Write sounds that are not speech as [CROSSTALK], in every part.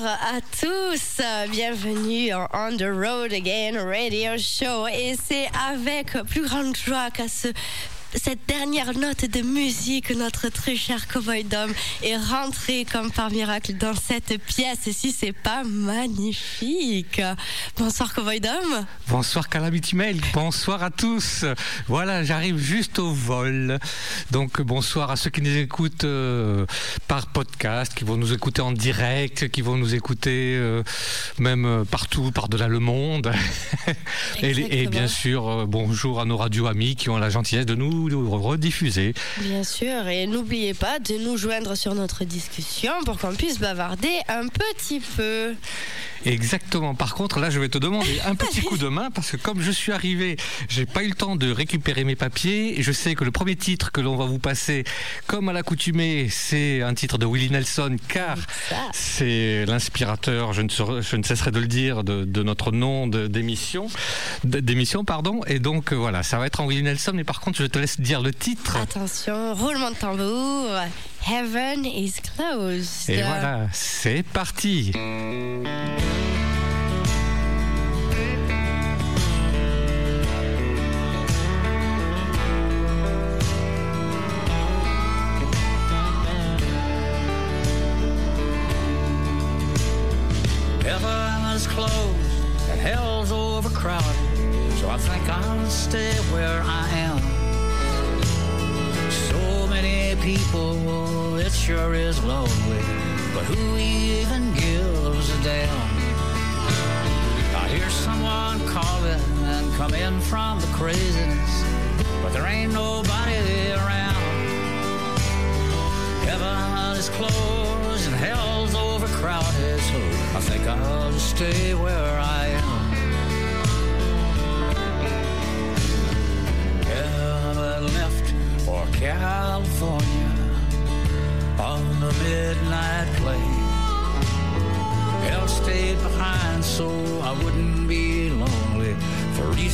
À tous, bienvenue en On the Road Again Radio Show. Et c'est avec plus grande joie qu'à ce cette dernière note de musique, notre très cher Cowboy Dom est rentré comme par miracle dans cette pièce. Et si c'est pas magnifique. Bonsoir Cowboy Dom. Bonsoir Calamity Mail. Bonsoir à tous. Voilà, j'arrive juste au vol. Donc bonsoir à ceux qui nous écoutent euh, par podcast, qui vont nous écouter en direct, qui vont nous écouter euh, même euh, partout, par-delà le monde. [LAUGHS] et, et, bien sûr, bonjour à nos radio amis qui ont la gentillesse de nous rediffuser. Bien sûr, et n'oubliez pas de nous joindre sur notre discussion pour qu'on puisse bavarder un petit peu. Exactement. Par contre, là, je vais te demander un [LAUGHS] petit coup de main parce que comme je suis arrivé, j'ai pas eu le temps de récupérer mes papiers. Et je sais que le premier titre que l'on va vous passer, comme à l'accoutumée, c'est un titre de Willie Nelson, car c'est l'inspirateur, je ne, je ne cesserai de le dire, de, de notre nom d'émission, d'émission, pardon. Et donc voilà, ça va être en Willie Nelson, mais par contre, je te laisse dire le titre. Attention, roulement de tambour. Heaven is closed. Et voilà, c'est parti. Heaven is closed and hell's overcrowded, so I think I'll stay where I am. People, oh, it sure is lonely. But who even gives a damn? I hear someone calling and come in from the craziness, but there ain't nobody around. Heaven is closed and hell's overcrowded, so I think I'll just stay where I am.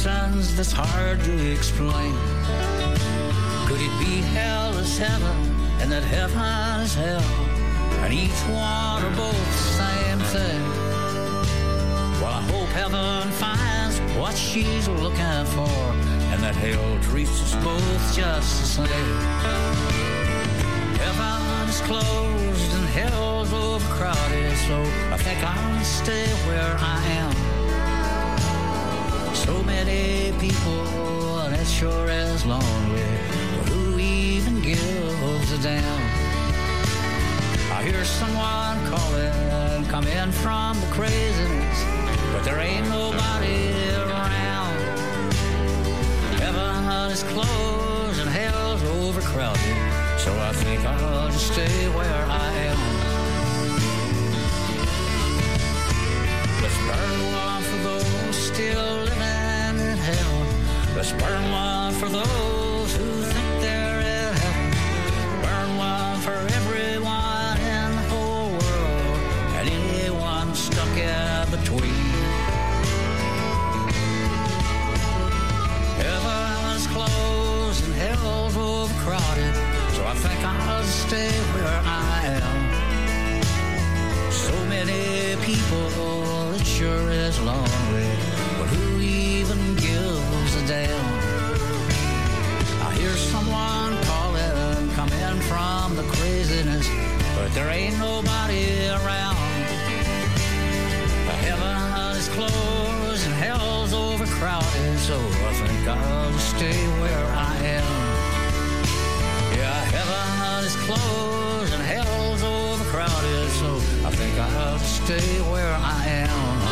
That's hard to explain. Could it be hell is heaven and that heaven is hell? And each one are both the same thing. Well, I hope heaven finds what she's looking for and that hell treats us both just the same. Heaven's closed and hell's overcrowded, so I think I'll stay where I am. So many people, and it sure is lonely, who even gives a damn? I hear someone calling, coming from the craziness, but there ain't nobody around. Heaven is closed and hell's overcrowded. So I think I'll just stay where I am. Let's burn one for those still living in hell. Let's burn one for those who think they're in heaven. Burn one for everyone in the whole world and anyone stuck in between. Heaven's closed and hell's overcrowded, So I think I'll stay where I am. So many people, it sure is who even gives? I hear someone calling, coming from the craziness, but there ain't nobody around. Heaven is closed and hell's overcrowded, so I think I'll stay where I am. Yeah, heaven is closed and hell's open. think I'll stay where I am.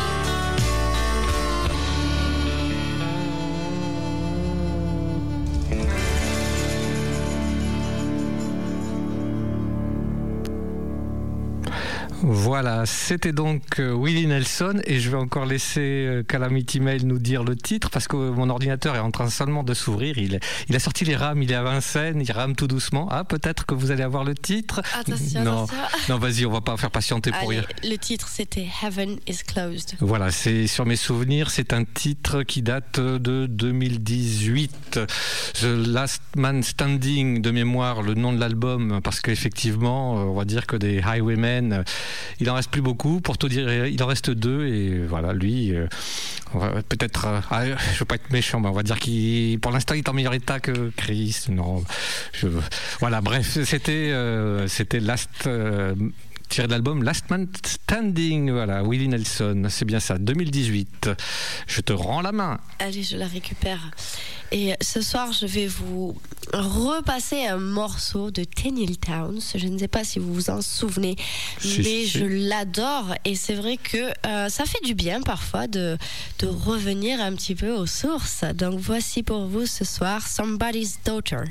Voilà, c'était donc euh, Willie Nelson et je vais encore laisser euh, Calamity Mail nous dire le titre parce que mon ordinateur est en train seulement de s'ouvrir. Il, il a sorti les rames, il est à Vincennes, il rame tout doucement. Ah, peut-être que vous allez avoir le titre. Attention, non, attention. non, vas-y, on va pas faire patienter pour Allez, rien. le titre c'était Heaven is Closed. Voilà, c'est sur mes souvenirs, c'est un titre qui date de 2018. The Last Man Standing de mémoire, le nom de l'album, parce qu'effectivement, euh, on va dire que des Highwaymen, il en reste plus beaucoup. Pour tout dire, il en reste deux et voilà, lui, euh, peut-être, euh, ah, je veux pas être méchant, mais on va dire qu'il, pour l'instant, il est en meilleur état que Chris. Non, voilà, bref, c'était, euh, c'était Last. Tiré de l'album Last Man Standing, voilà, Willie Nelson, c'est bien ça, 2018. Je te rends la main. Allez, je la récupère. Et ce soir, je vais vous repasser un morceau de Ten Hill Towns. Je ne sais pas si vous vous en souvenez, Si, mais si. je l'adore. Et c'est vrai que euh, ça fait du bien parfois de, de revenir un petit peu aux sources. Donc voici pour vous ce soir Somebody's Daughter.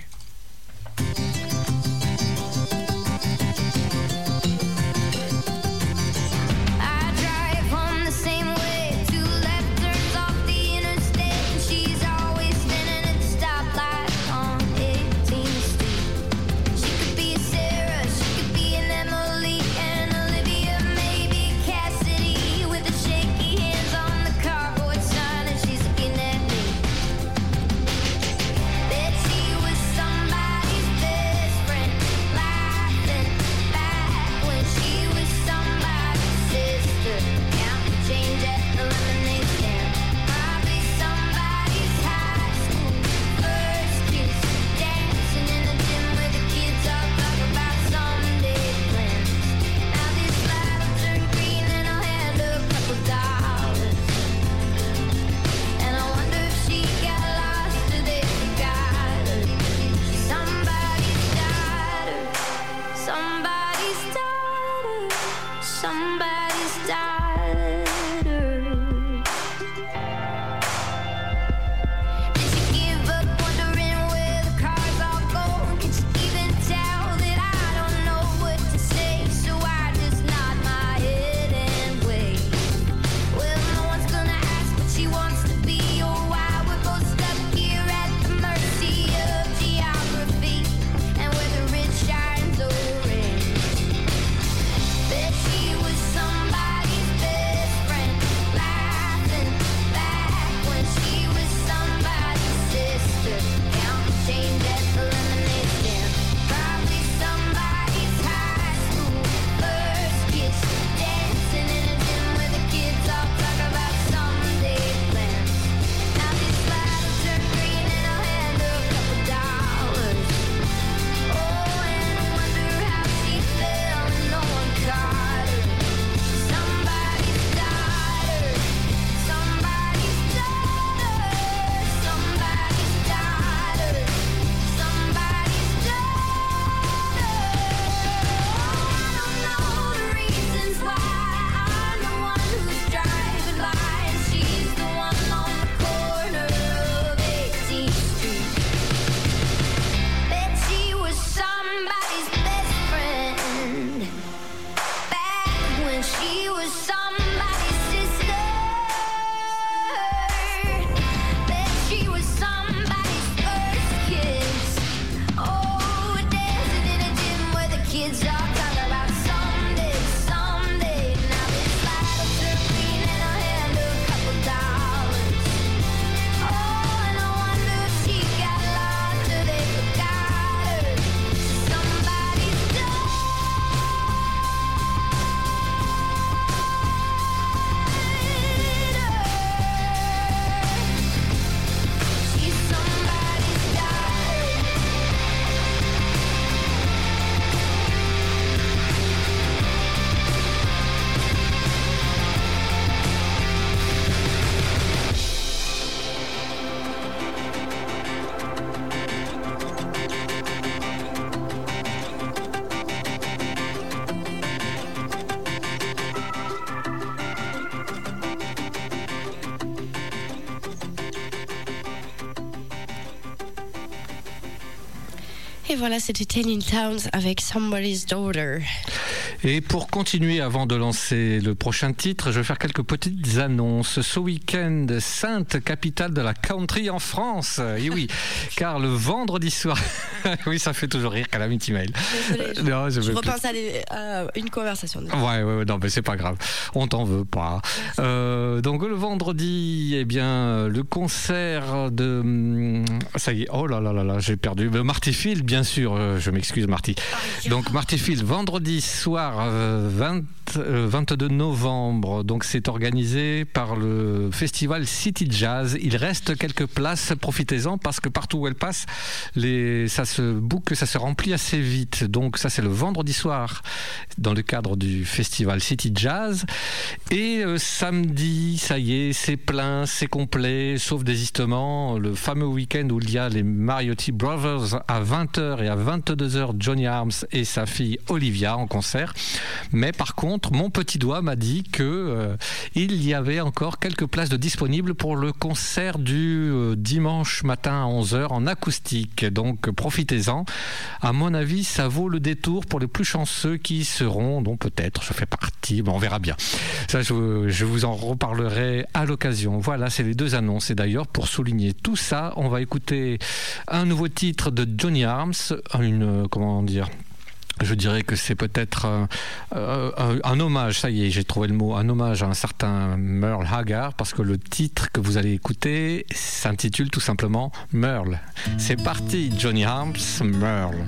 Et voilà, c'était Telling Towns avec Somebody's Daughter. Et pour continuer, avant de lancer le prochain titre, je vais faire quelques petites annonces. Ce week-end, sainte capitale de la country en France. Et oui, [LAUGHS] car le vendredi soir, [LAUGHS] oui, ça fait toujours rire Calamity Mail. Désolée, je, Non, je repense à, une conversation. Ouais, ouais, ouais, non, mais c'est pas grave. On t'en veut pas. Euh, donc le vendredi, eh bien, le concert de, hum, ça y est, oh là là là là, j'ai perdu. Euh, Marty Field, bien sûr. euh, je m'excuse, Marty. Donc Marty Field, vendredi soir, euh, 20, euh, 22 novembre. Donc c'est organisé par le festival City Jazz. Il reste quelques places, profitez-en parce que partout où elle passe, les, ça se boucle, ça se remplit assez vite. Donc ça c'est le vendredi soir dans le cadre du festival City Jazz. Et euh, samedi, ça y est, c'est plein, c'est complet, sauf désistement. Le fameux week-end où il y a les Mariotti Brothers à 20h et à 22h, Johnny Arms et sa fille Olivia en concert. Mais par contre, mon petit doigt m'a dit que euh, il y avait encore quelques places de disponibles pour le concert du euh, dimanche matin à 11h en acoustique. Donc profitez-en. À mon avis, ça vaut le détour pour les plus chanceux qui seront, dont peut-être je fais partie, bon, on verra bien. Ça, je, je vous en reparlerai à l'occasion. Voilà, c'est les deux annonces. Et d'ailleurs, pour souligner tout ça, on va écouter un nouveau titre de Johnny Arms, une, comment dire, je dirais que c'est peut-être euh, euh, un, un hommage, ça y est, j'ai trouvé le mot, un hommage à un certain Merle Haggard, parce que le titre que vous allez écouter s'intitule tout simplement Merle. C'est parti, Johnny Arms, Merle.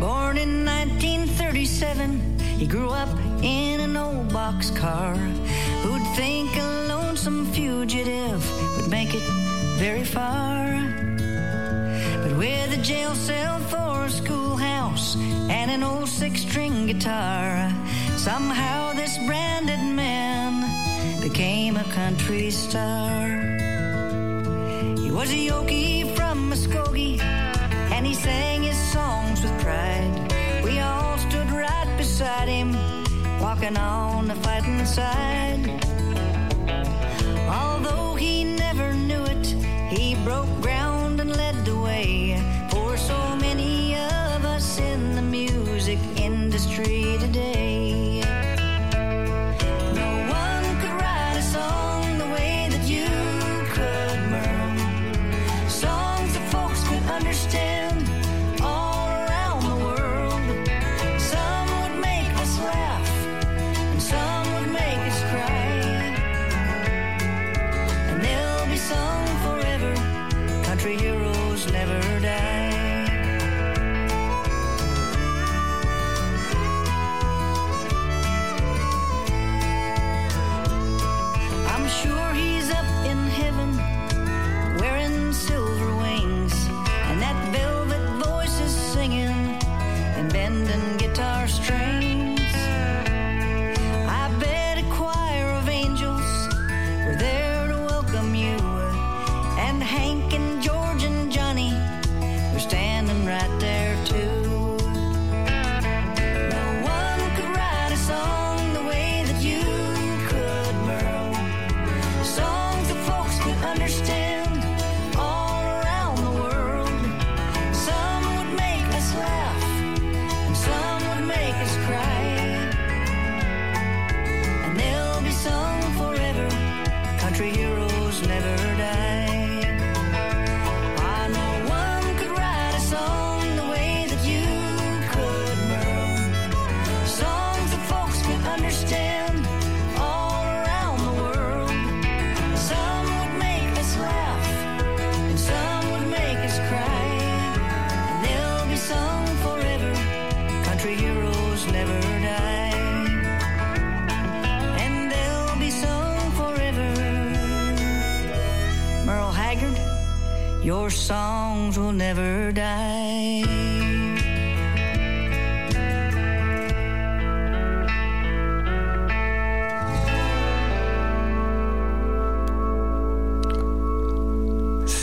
Born in 1937, he grew up in an old. Who'd very far? But with a jail cell for a schoolhouse and an old six string guitar, somehow this branded man became a country star. He was a Yogi from Muskogee, and he sang his songs with pride. We all stood right beside him, walking on the fighting side. Although he never broke ground and led the way for so many of us in the music industry today.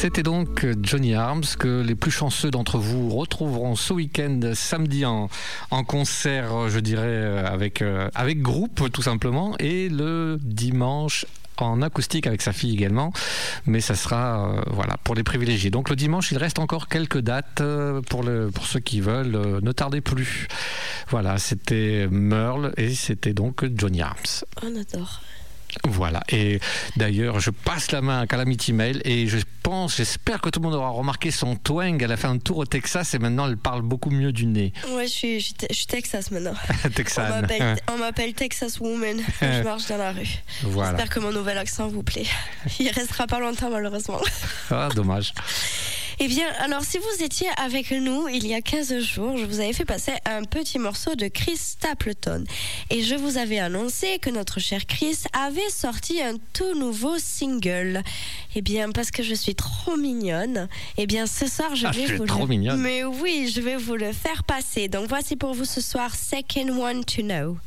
C'était donc Johnny Arms que les plus chanceux d'entre vous retrouveront ce week-end samedi en, concert, je dirais, avec, euh, avec groupe tout simplement, et le dimanche en acoustique avec sa fille également, mais ça sera euh, voilà pour les privilégiés. Donc le dimanche, il reste encore quelques dates euh, pour le pour ceux qui veulent. euh, ne tardez plus. Voilà, c'était Merle et c'était donc Johnny Arms. On adore. Voilà. Et d'ailleurs, je passe la main à Calamity Mail et je pense, j'espère que tout le monde aura remarqué son twang. Elle a fait un tour au Texas et maintenant elle parle beaucoup mieux du nez. Ouais, je suis, je suis, te- je suis Texas maintenant. [LAUGHS] On m'appelle- On m'appelle Texas Woman [LAUGHS] je marche dans la rue. Voilà. J'espère que mon nouvel accent vous plaît. [LAUGHS] Il restera pas longtemps malheureusement. Ah, dommage. Eh bien, alors si vous étiez avec nous il y a 15 jours, je vous avais fait passer un petit morceau de Chris Stapleton. Et je vous avais annoncé que notre cher Chris avait sorti un tout nouveau single. Eh bien, parce que je suis trop mignonne, eh bien ce soir je Ah, vais vous trop le... mignonne. Mais oui, je vais vous le faire passer. Donc voici pour vous ce soir Second One to Know.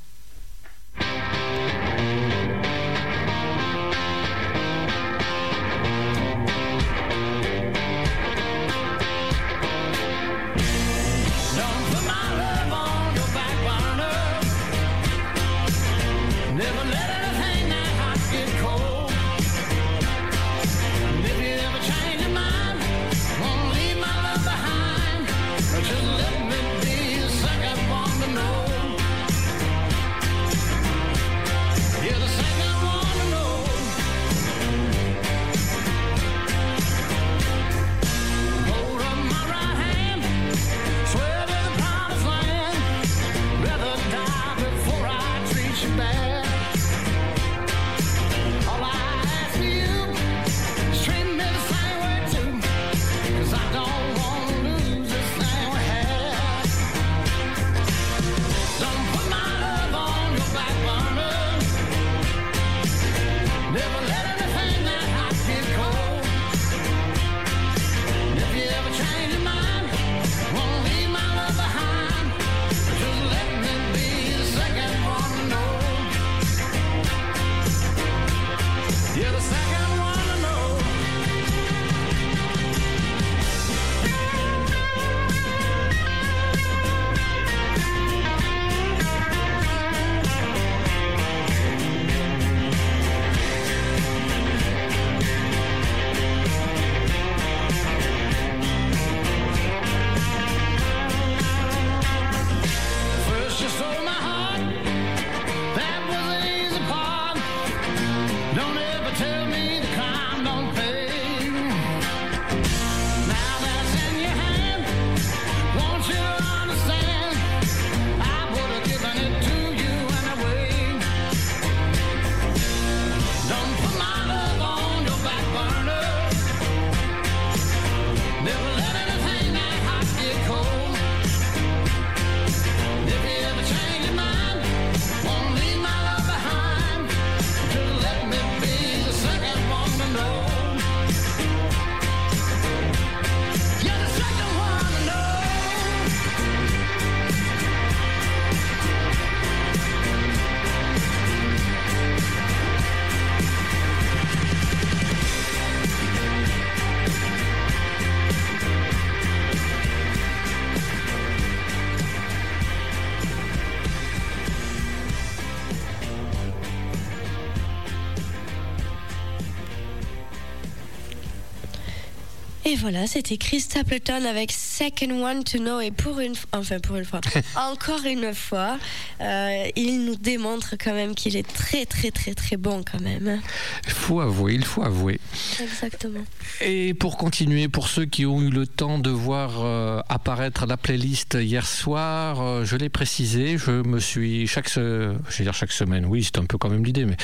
Et voilà, c'était Chris Stapleton avec Second One to Know. Et pour une fois, enfin pour une fois, [LAUGHS] encore une fois, euh, il nous démontre quand même qu'il est très très très très bon quand même. Il faut avouer, il faut avouer. Exactement. Et pour continuer, pour ceux qui ont eu le temps de voir euh, apparaître la playlist hier soir, euh, je l'ai précisé, je me suis chaque, se- je vais dire chaque semaine, oui, c'est un peu quand même l'idée, mais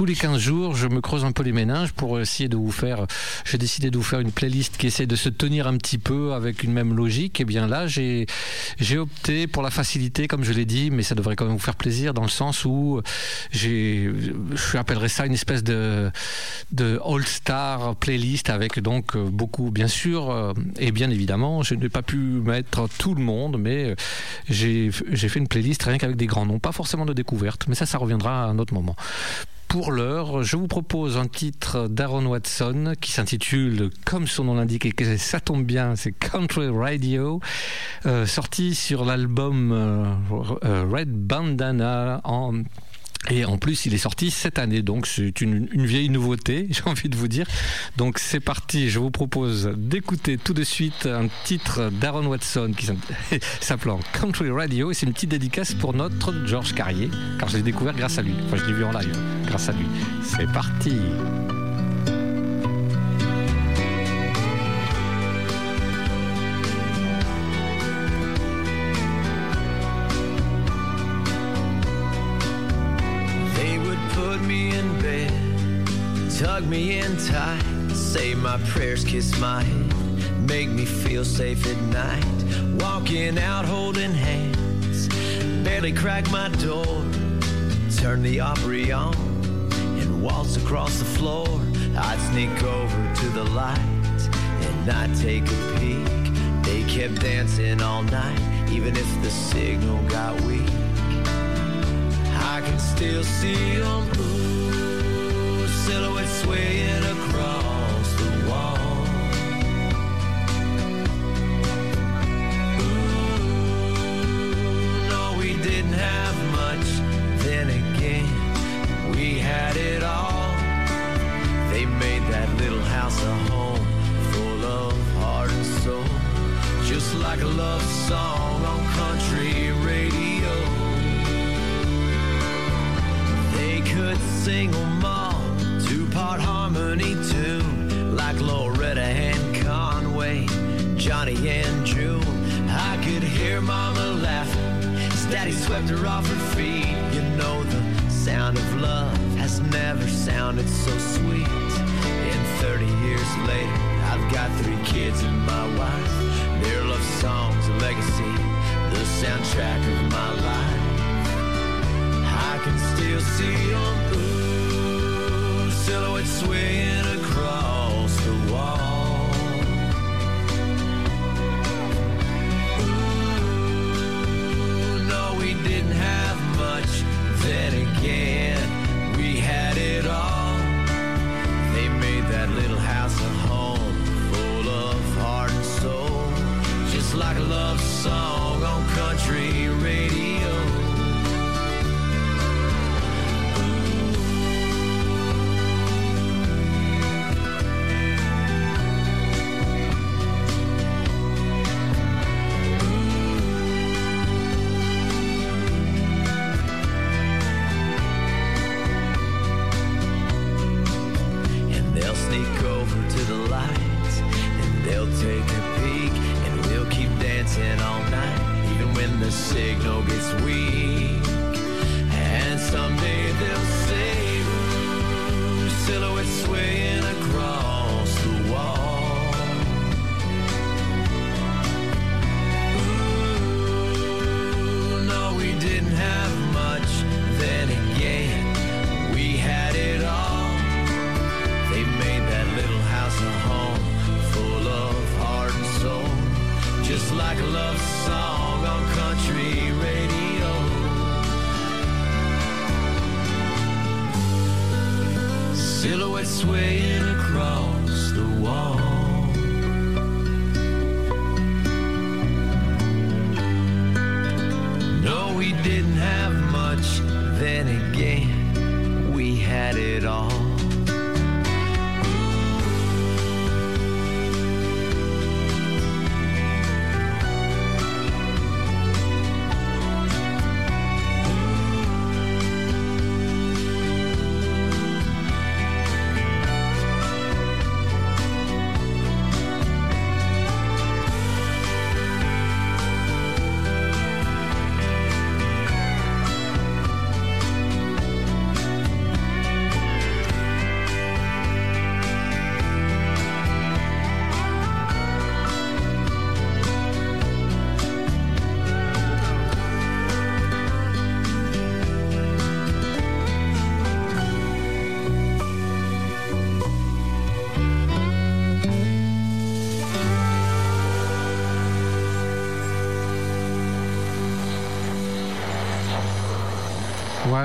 tous les 15 jours, je me creuse un peu les méninges pour essayer de vous faire, j'ai décidé de vous faire une playlist qui essaie de se tenir un petit peu avec une même logique. Et bien là, j'ai, opté pour la facilité, comme je l'ai dit, mais ça devrait quand même vous faire plaisir dans le sens où je appellerais ça une espèce de, de all-star playlist avec donc beaucoup, bien sûr, euh, et bien évidemment, je n'ai pas pu mettre tout le monde, mais j'ai j'ai fait une playlist rien qu'avec des grands noms, pas forcément de découverte, mais ça, ça reviendra à un autre moment. Pour l'heure, je vous propose un titre d'Aaron Watson qui s'intitule, comme son nom l'indique, et ça tombe bien, c'est Country Radio, euh, sorti sur l'album euh, euh, Red Bandana en Et en plus, il est sorti cette année, donc c'est une, vieille nouveauté, [LAUGHS] j'ai envie de vous dire. Donc c'est parti, je vous propose d'écouter tout de suite un titre d'Aaron Watson qui [LAUGHS] s'appelle Country Radio, et c'est une petite dédicace pour notre Georges Carrier, car je l'ai découvert grâce à lui. Enfin, je l'ai vu en live, grâce à lui. C'est parti. Tight, say my prayers, kiss my head, make me feel safe at night. Walking out holding hands, barely crack my door, turn the Opry on, and waltz across the floor. I'd sneak over to the light, and I'd take a peek. They kept dancing all night, even if the signal got weak. I can still see them ooh, silhouettes swaying across the wall. Ooh, no, we didn't have much. Then again, we had it all. They made that little house a home full of heart and soul, just like a love song on country radio. They could sing two-part harmony tune, like Loretta and Conway, Johnny and June. I could hear Mama laughing as Daddy swept her off her feet. You know the sound of love has never sounded so sweet. And 30 years later, I've got three kids and my wife. Their love songs, a legacy, the soundtrack of my life. I can still see them ooh, silhouettes swaying across the wall. Ooh, no, we didn't have much. Then again, we had it all. They made that little house a home full of heart and soul, just like a love song on country radio. Signal gets weak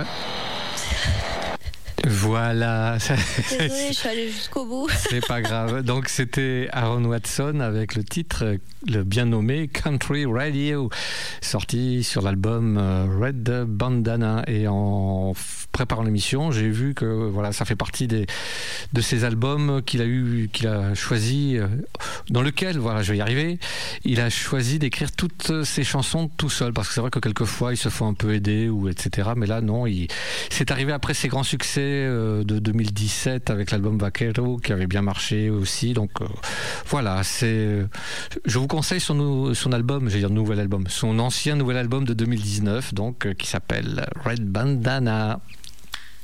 quiet. Voilà. [LAUGHS] Désolée, [LAUGHS] je suis allée jusqu'au bout. [LAUGHS] C'est pas grave. Donc c'était Aaron Watson avec le titre, le bien nommé Country Radio, sorti sur l'album euh, Red Bandana. Et en préparant l'émission, j'ai vu que voilà, ça fait partie des, de ces albums qu'il a eu, qu'il a choisi, euh, dans lequel, voilà, je vais y arriver, il a choisi d'écrire toutes ses chansons tout seul, parce que c'est vrai que quelquefois il se faut un peu aider ou etc. Mais là, non, il, c'est arrivé après ses grands succès euh, de 2017 avec l'album Vaquero qui avait bien marché aussi. Donc euh, voilà, c'est. Je vous conseille son, son album, j'ai dire nouvel album, son ancien nouvel album de 2019, donc euh, qui s'appelle Red Bandana.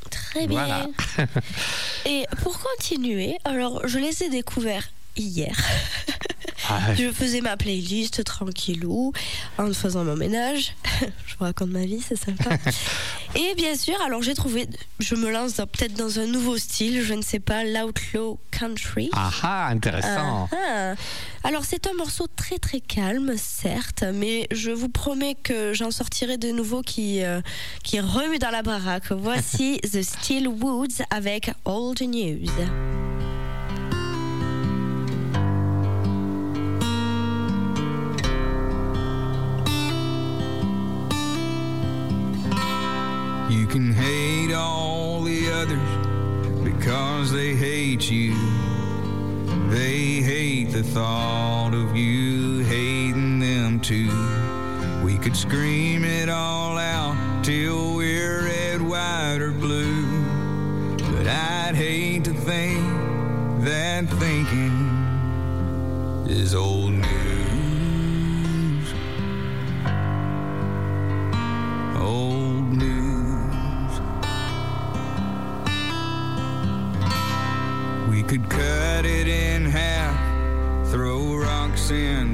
Très bien. Voilà. [LAUGHS] Et pour continuer, alors je les ai découverts hier. [LAUGHS] Ah, Je faisais ma playlist tranquillou en faisant mon ménage. [LAUGHS] je vous raconte ma vie, c'est sympa. Et bien sûr, alors j'ai trouvé, je me lance peut-être dans un nouveau style, je ne sais pas, l'outlaw country. ah, ah, intéressant. Ah, ah. Alors c'est un morceau très très calme, certes, mais je vous promets que j'en sortirai de nouveau qui, euh, qui remue dans la baraque. Voici [LAUGHS] The Steel Woods avec Old News. Hate all the others because they hate you. They hate the thought of you hating them too. We could scream it all out till we're red, white, or blue. But I'd hate to think that thinking is old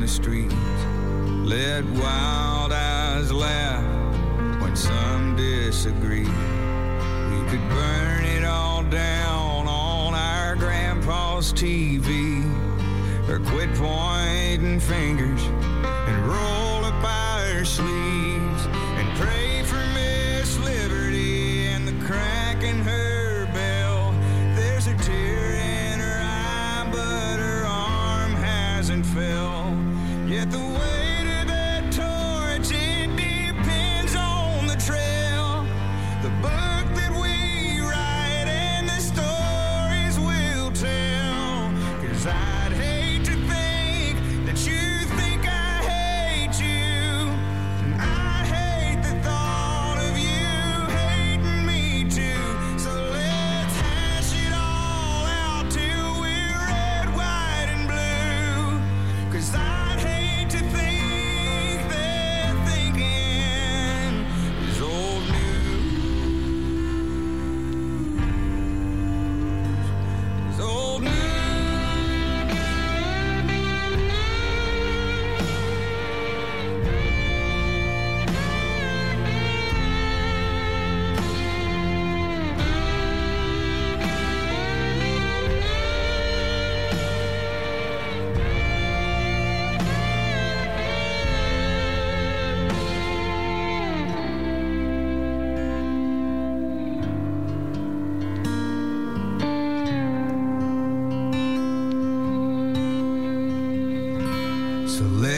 the streets, let wild eyes laugh when some disagree. We could burn it all down on our grandpa's TV, or quit pointing fingers and roll up our sleeves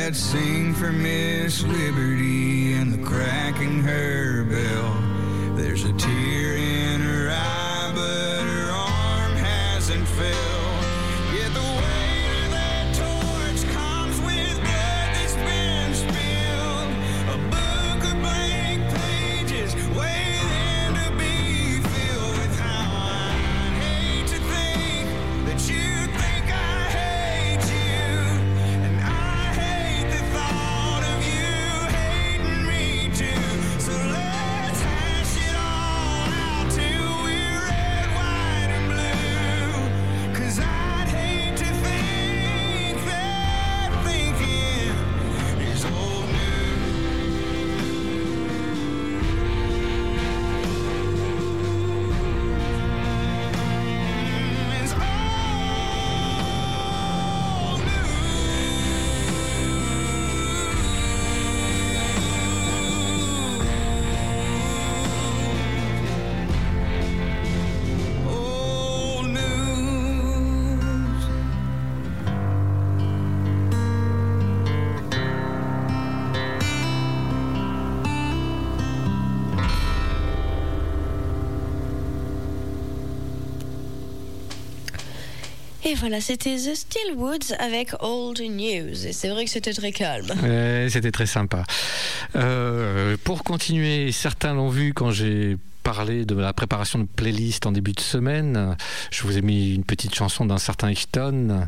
Let's sing for Miss Liberty and the crack in Et voilà, c'était The Stillwoods avec Old News. C'est vrai que c'était très calme. C'était très sympa. Euh, pour continuer, certains l'ont vu quand j'ai parlé de la préparation de playlist en début de semaine. Je vous ai mis une petite chanson d'un certain Ashton.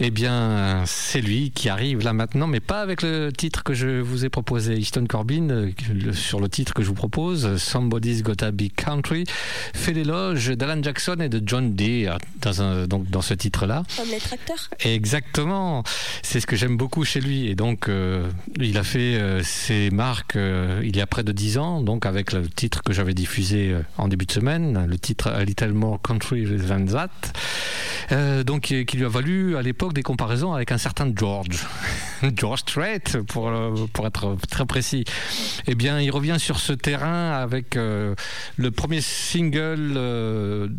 Eh bien, c'est lui qui arrive là maintenant, mais pas avec le titre que je vous ai proposé. Ashton Corbin, sur le titre que je vous propose, Somebody's Gotta Be Country, fait l'éloge d'Alan Jackson et de John Deere dans, un- donc, dans ce titre-là. Comme les tracteurs. Exactement, c'est ce que j'aime beaucoup chez lui. Et donc, euh, il a fait euh, ses marques euh, il y a près de 10 ans, donc avec le titre que j'avais diffusé euh, en début de semaine, le titre A Little More Country Than That, euh, donc qui lui a valu à l'époque des comparaisons avec un certain George, [LAUGHS] George Strait, pour, euh, pour être très précis. Eh bien, il revient sur ce terrain avec le premier single,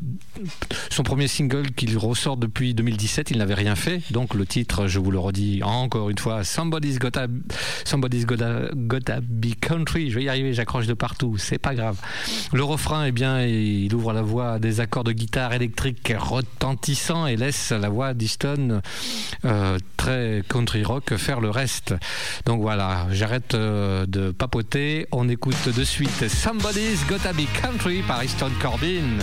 son premier single qu'il ressort depuis 2017. Il n'avait rien fait, donc le titre, je vous le redis encore une fois, Somebody's Gotta, Somebody's Gotta, Gotta Be Country. Je vais y arriver, j'accroche de partout, c'est pas grave. Le refrain, eh bien, il ouvre la voie à des accords de guitare électrique retentissants et laisse la voix d'Easton euh, très country rock faire le reste. Donc voilà, j'arrête euh, de papoter. On écoute de suite Somebody's Gotta Be Country par Easton Corbin.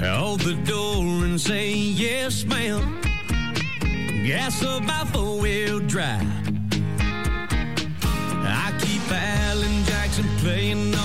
Hold the door and say yes, ma'am. Gas about four wheel drive. I keep Alan Jackson playing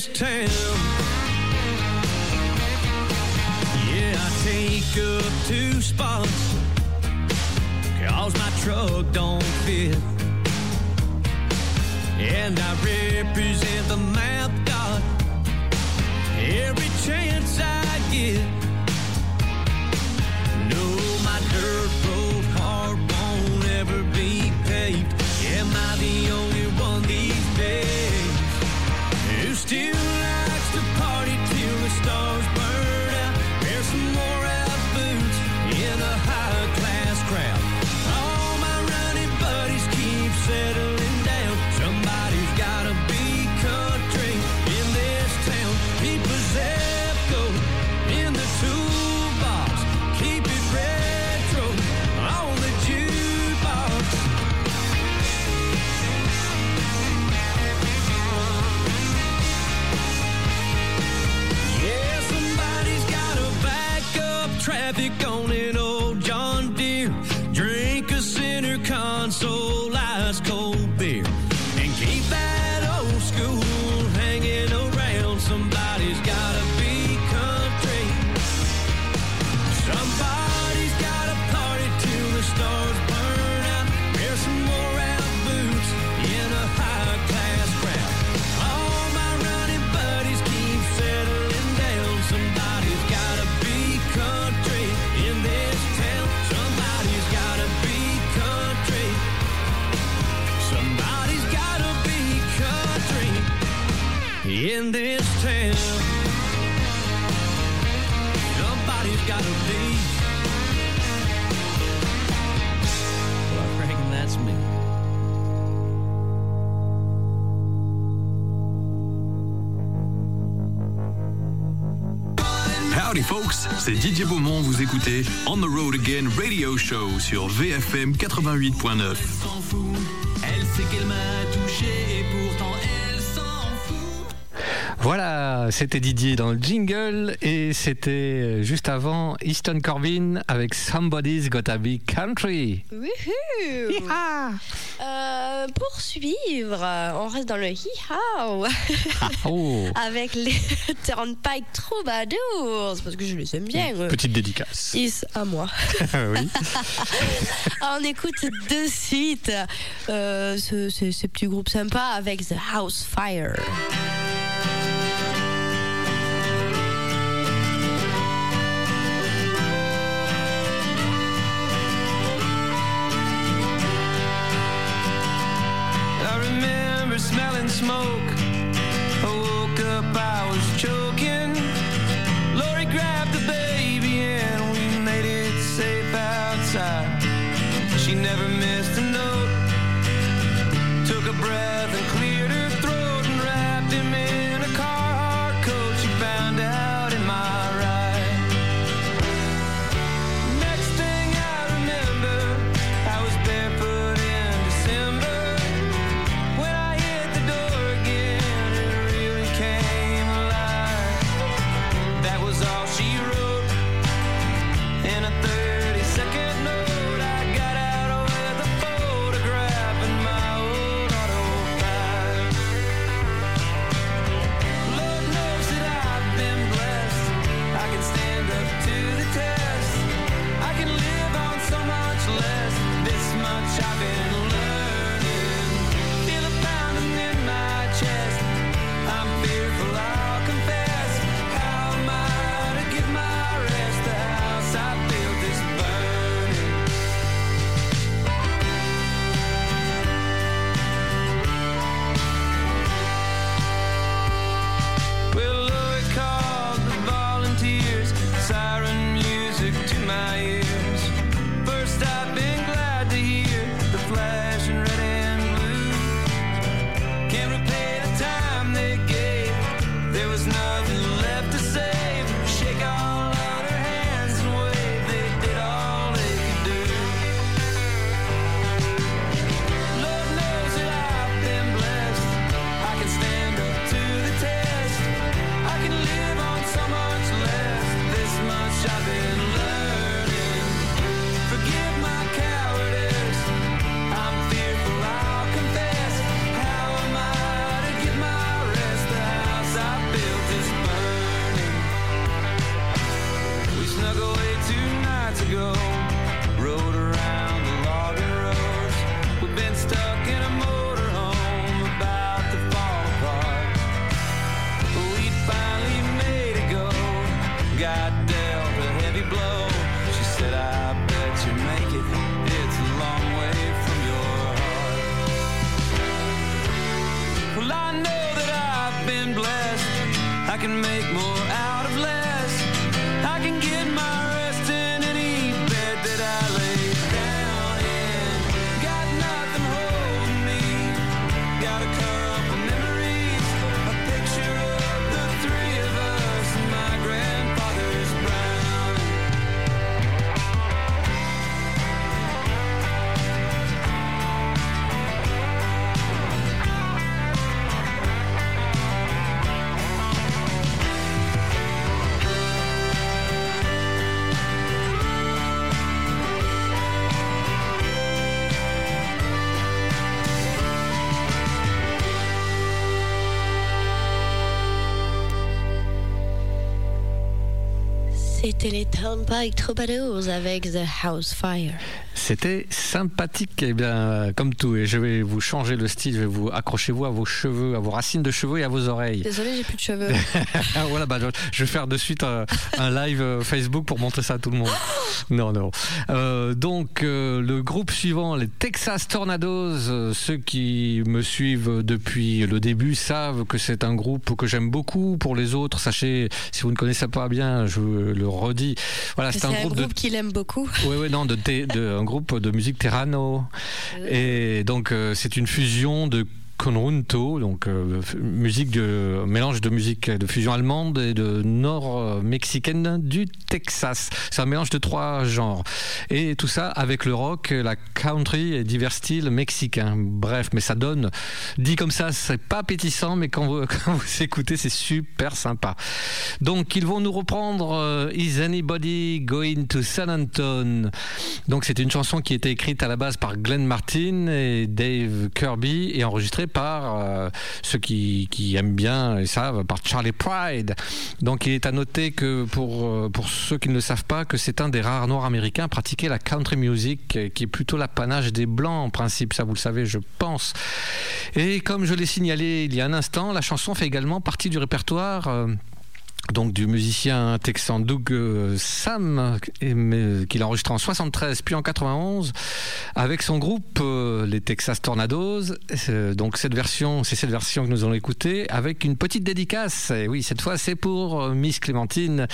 this town. Yeah, I take up two spots. Cause my truck don't fit. And I represent the map God every chance I get. No, my dirt Somebody's gotta be. Well, I reckon that's me. Howdy folks, c'est Didier Beaumont, vous écoutez On the Road Again Radio Show sur VFM 88.9. s'en fout. Elle sait qu'elle m'a touché et elle fout. Voilà, c'était Didier dans le jingle et c'était euh, juste avant Easton Corbin avec Somebody's Gotta Be Country. Wouhou Euh, Pour suivre, on reste dans le Oh, [LAUGHS] avec les [LAUGHS] Turnpike Troubadours, parce que je les aime bien. petite dédicace. Is à moi. [LAUGHS] oui. On écoute de suite euh, ce, ce- ce petit groupe sympa avec The House Fire. C'était les Turnpike Troubadours avec The House Fire. C'était sympathique, et bien comme tout. Et je vais vous changer le style. Je vais vous accrochez-vous à vos cheveux, à vos racines de cheveux et à vos oreilles. Désolée, j'ai plus de cheveux. [LAUGHS] Voilà, bah, je, vais faire de suite un, un live euh, Facebook pour montrer ça à tout le monde. Non, non. Euh, donc, euh, le groupe suivant, les Texas Tornadoes, ceux qui me suivent depuis le début savent que c'est un groupe que j'aime beaucoup. Pour les autres, sachez, si vous ne connaissez pas bien, je le redis. Voilà, C'est un, un groupe de groupe qu'il aime beaucoup. oui, oui, non, de, thé- de- un groupe de musique Terrano. Et donc, euh, c'est une fusion de conjunto, donc euh, musique de mélange de musique de fusion allemande et de nord-mexicaine du Texas. C'est un mélange de trois genres. Et tout ça avec le rock, la country et divers styles mexicains. Bref, mais ça donne, dit comme ça, c'est pas appétissant, mais quand vous, [LAUGHS] quand écoutez, c'est super sympa. Donc, ils vont nous reprendre euh, Is Anybody Going to San Antonio Donc, c'est une chanson qui était écrite à la base par Glenn Martin et Dave Kirby et enregistrée par euh, ceux qui, aiment bien et savent, par Charlie Pride. Donc, il est à noter que pour, euh, pour ceux qui ne le savent pas, que c'est un des rares noirs américains à pratiquer la country music, euh, qui est plutôt l'apanage des blancs en principe, ça vous le savez, je pense. Et comme je l'ai signalé il y a un instant, la chanson fait également partie du répertoire. Donc du musicien texan Doug euh, Sam, qu'il a enregistré en 73 puis en 91 avec son groupe euh, les Texas Tornadoes. Euh, donc cette version, c'est cette version que nous allons écouter avec une petite dédicace. Oui, cette fois c'est pour Miss Clémentine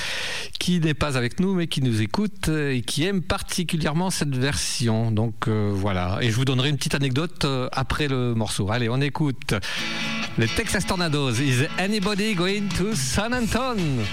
qui n'est pas avec nous mais qui nous écoute et qui aime particulièrement cette version. Donc voilà. Et je vous donnerai une petite anecdote après le morceau. Allez, on écoute. Les Texas Tornadoes. Is anybody going to San Antonio? Well,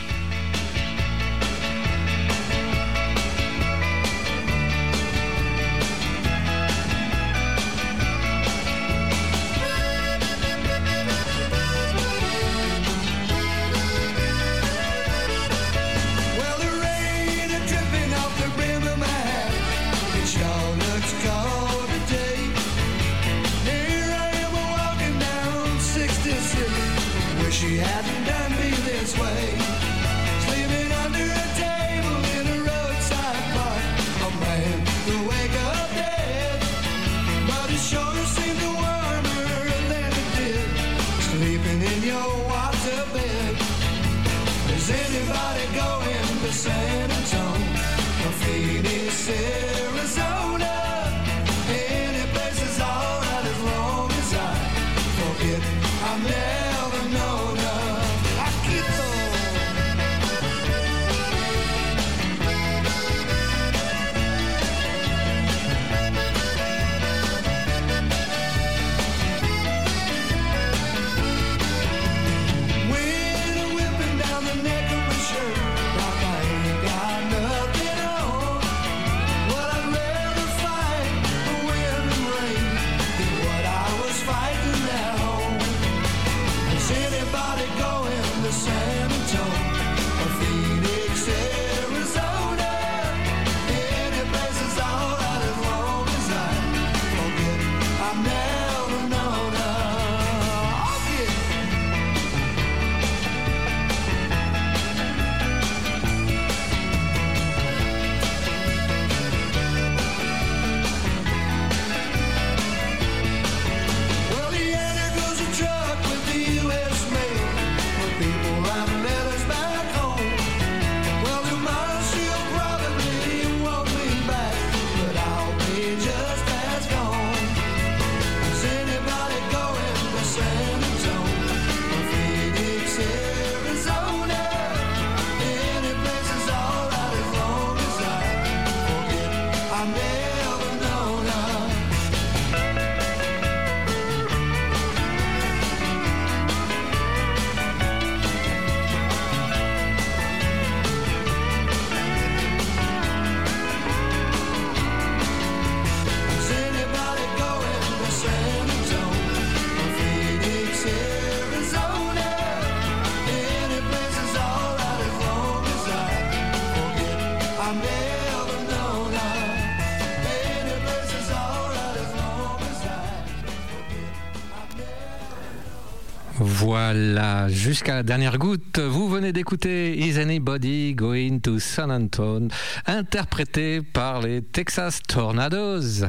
Voilà, jusqu'à la dernière goutte, vous venez d'écouter Is Anybody Going to San Antonio, interprété par les Texas Tornadoes.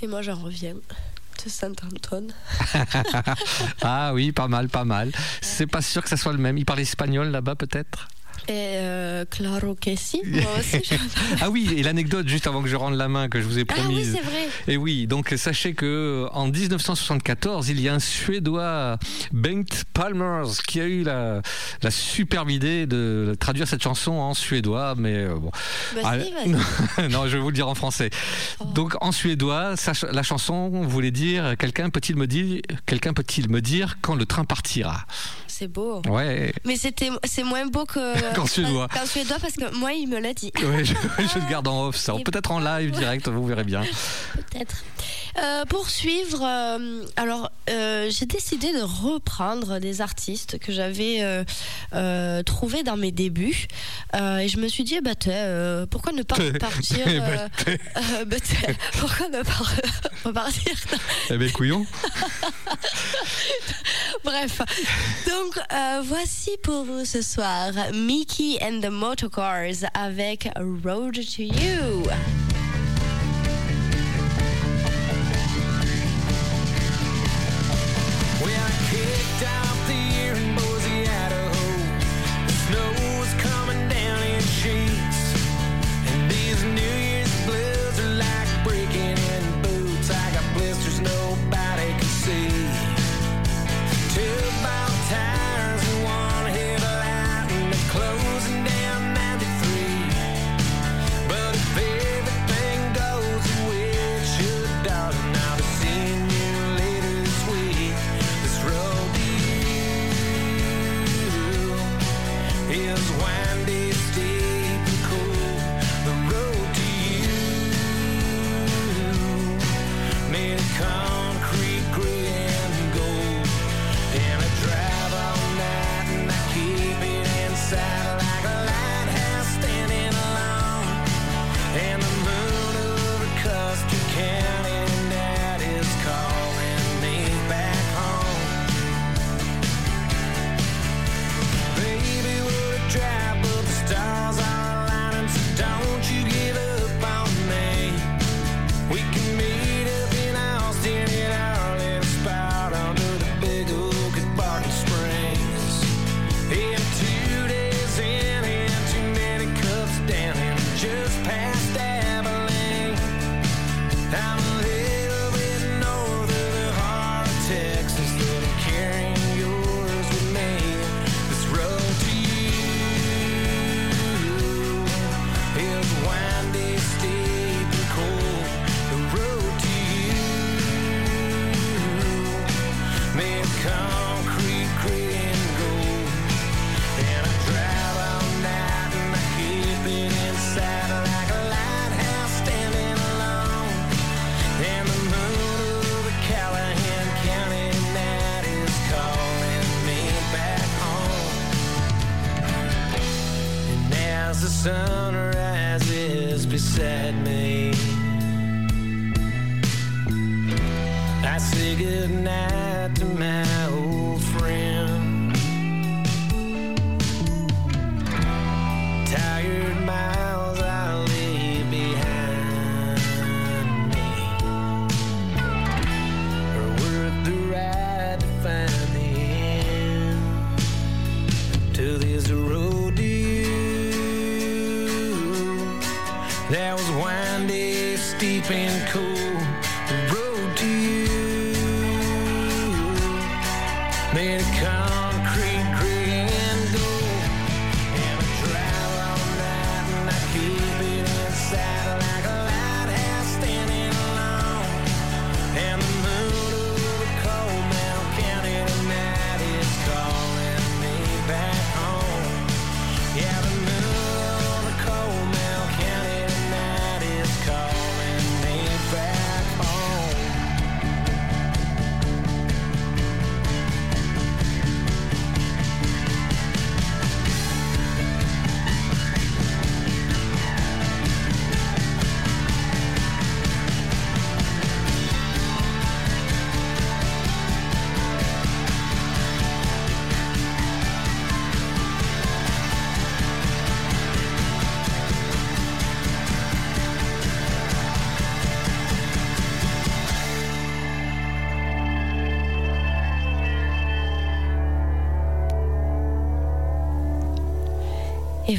Et moi, j'en reviens de Saint-Antoine. [LAUGHS] ah oui, pas mal, pas mal. C'est pas sûr que ça soit le même. Il parle espagnol là-bas peut-être? Et euh, claro que si, moi [LAUGHS] aussi. Ah oui, et l'anecdote juste avant que je rende la main que je vous ai Ah oui, promise. c'est vrai. Et oui, donc sachez que en 1974, il y a un Suédois, Bengt Palmers, qui a eu la, la superbe idée de traduire cette chanson en suédois, mais euh, bon. Vas-y, Ah, vas-y. [LAUGHS] non, je vais vous le dire en français. Donc en suédois, la chanson voulait dire quelqu'un peut-il me dire quelqu'un peut-il me dire quand le train partira? C'est beau. Ouais. Mais c'était, c'est moins beau que [LAUGHS] Qu'en suédois. Qu'en suédois parce que moi, il me l'a dit. Ouais, je, [LAUGHS] je le garde en off, ça. Peut-être en live direct, vous verrez bien. Peut-être. Euh, pour suivre, euh, alors euh, j'ai décidé de reprendre des artistes que j'avais euh, trouvés dans mes débuts. Et je me suis dit, bah, t'es, euh, pourquoi ne pas repartir [LAUGHS] Eh ben, bah, Pourquoi ne pas re- repartir Eh ben, couillon. Bref, donc voici pour vous ce soir Mickey and the Motorcars avec Road to You.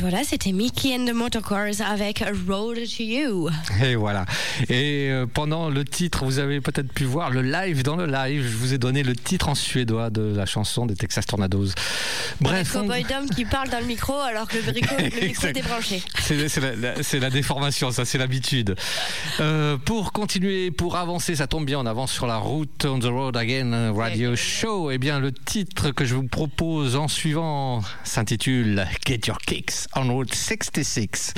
Voilà, c'était Mickey and the Motorcars avec Road to You. Et voilà. Et euh, pendant le titre, vous avez peut-être pu voir le live dans le live. Je vous ai donné le titre en suédois de la chanson des Texas Tornadoes. Bref, le on- cowboy Dom qui parle dans le micro alors que le, brico- le micro est débranché. C'est c'est la, la- c'est la déformation, ça c'est l'habitude. Euh, pour continuer, pour avancer, ça tombe bien, on avance sur la route On the Road Again euh, Radio Show. Eh bien, le titre que je vous propose en suivant s'intitule Get Your Kicks on Route 66.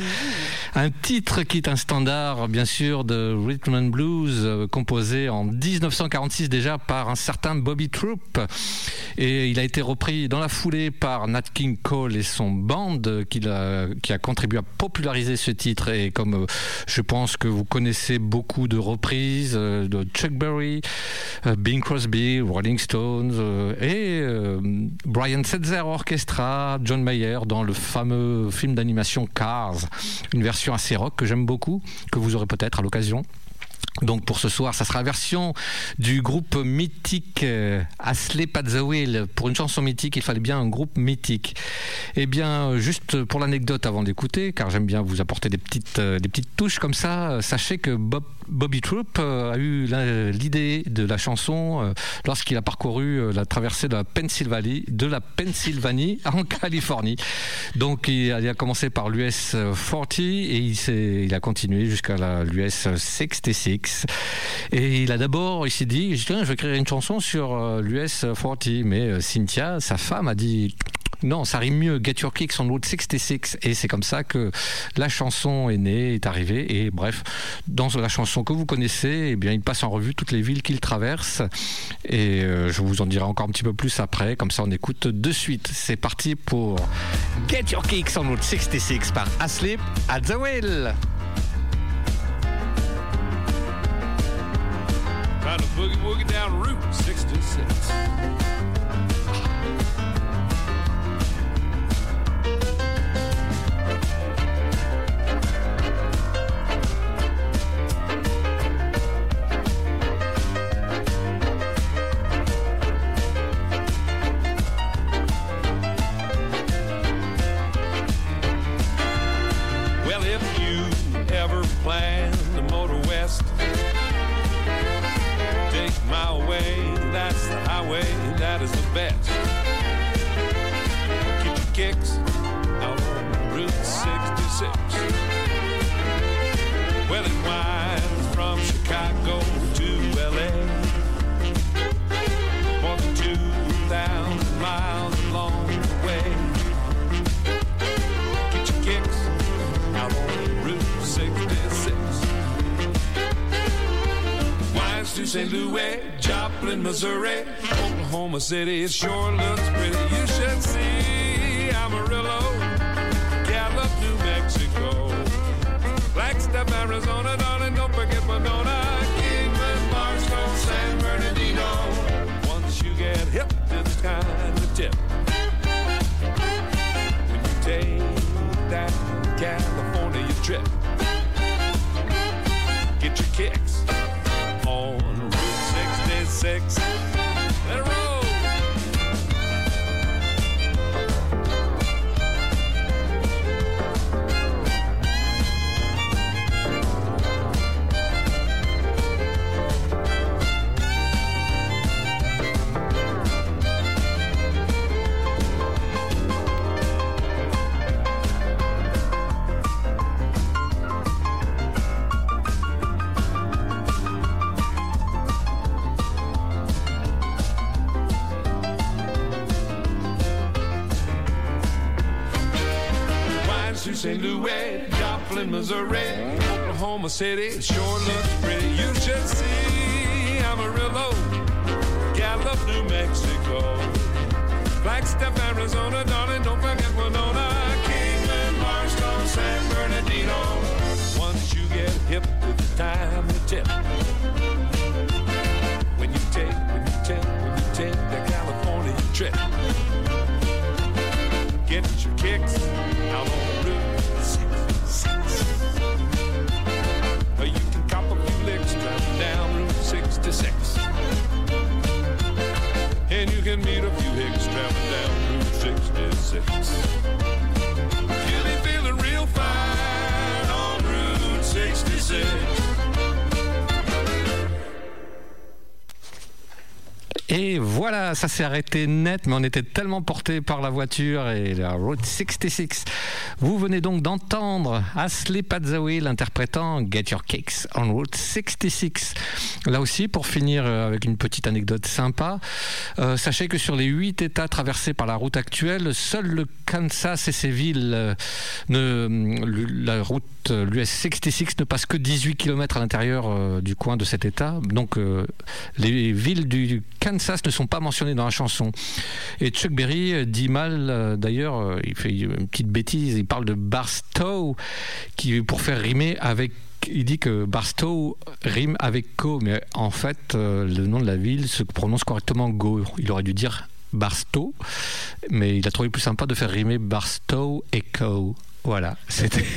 Un titre qui est un standard, bien sûr, de rhythm and blues, euh, composé en 1946 déjà par un certain Bobby Troop. Et il a été repris dans la foulée par Nat King Cole et son band, qui a, contribué à populariser ce titre. Et comme euh, je pense que vous connaissez beaucoup de reprises euh, de Chuck Berry, Bing Crosby, Rolling Stones et Brian Setzer Orchestra, John Mayer dans le fameux film d'animation Cars, une version assez rock que j'aime beaucoup, que vous aurez peut-être à l'occasion. Donc pour ce soir, ça sera la version du groupe mythique euh, the Wheel. Pour une chanson mythique, il fallait bien un groupe mythique. Eh bien, juste pour l'anecdote avant d'écouter, car j'aime bien vous apporter des petites, euh, des petites touches comme ça, euh, sachez que Bob, Bobby Troop euh, a eu l'idée de la chanson euh, lorsqu'il a parcouru euh, la traversée de la Pennsylvanie, de la Pennsylvanie [LAUGHS] en Californie. Donc il a, commencé par l'US 40 et il, a continué jusqu'à l'US 66. Et il a d'abord, il s'est dit, je vais créer une chanson sur l'US 40. Mais Cynthia, sa femme, a dit non, ça rime mieux, Get Your Kicks on Route 66. Et c'est comme ça que la chanson est née, est arrivée. Et bref, dans la chanson que vous connaissez, eh bien, il passe en revue toutes les villes qu'il traverse. Et euh, je vous en dirai encore un petit peu plus après. Comme ça, on écoute de suite. C'est parti pour Get Your Kicks on Route 66 par Asleep at the Wheel. Trying to boogie woogie down Route 66. Is the best. Get your kicks out on Route 66. Well, it winds from Chicago to LA. More than 2,000 miles along the way. Get your kicks out on Route 66. Winds to St. Louis, Joplin, Missouri, Oklahoma City. It sure looks pretty. You should see Amarillo, Gallup, New Mexico, Flagstaff, Arizona, darling. Don't forget Winona, Kingman, Barstow, San Bernardino. Once you get hip, it's time to tip. When you take that California trip. Get your kicks on Route Oklahoma City. It sure looks pretty. You should see Amarillo, Gallup, New Mexico, Flagstaff, Arizona, darling. Don't forget Winona, Kingman, Barstow, San Bernardino. Once you get hip to the time to tip. When you take, when you take, when you take the California trip. Get your kicks out on Et voilà, ça s'est arrêté net, mais on était tellement porté par la voiture et la Route 66. Vous venez donc d'entendre Ashley Pazzawi l'interprétant Get Your Kicks on Route 66. Là aussi, pour finir euh, avec une petite anecdote sympa, euh, sachez que sur les huit États traversés par la route actuelle, seul le Kansas et ses villes, euh, la route l'US 66 ne passe que 18 km à l'intérieur du coin de cet État. Donc les villes du Kansas ne sont pas mentionnées dans la chanson. Et Chuck Berry dit mal, d'ailleurs, il fait une petite bêtise, il parle de Barstow, qui, pour faire rimer avec il dit que Barstow rime avec Co, mais en fait, euh, le nom de la ville se prononce correctement Go. Il aurait dû dire Barstow, mais il a trouvé plus sympa de faire rimer Barstow et Co. Voilà.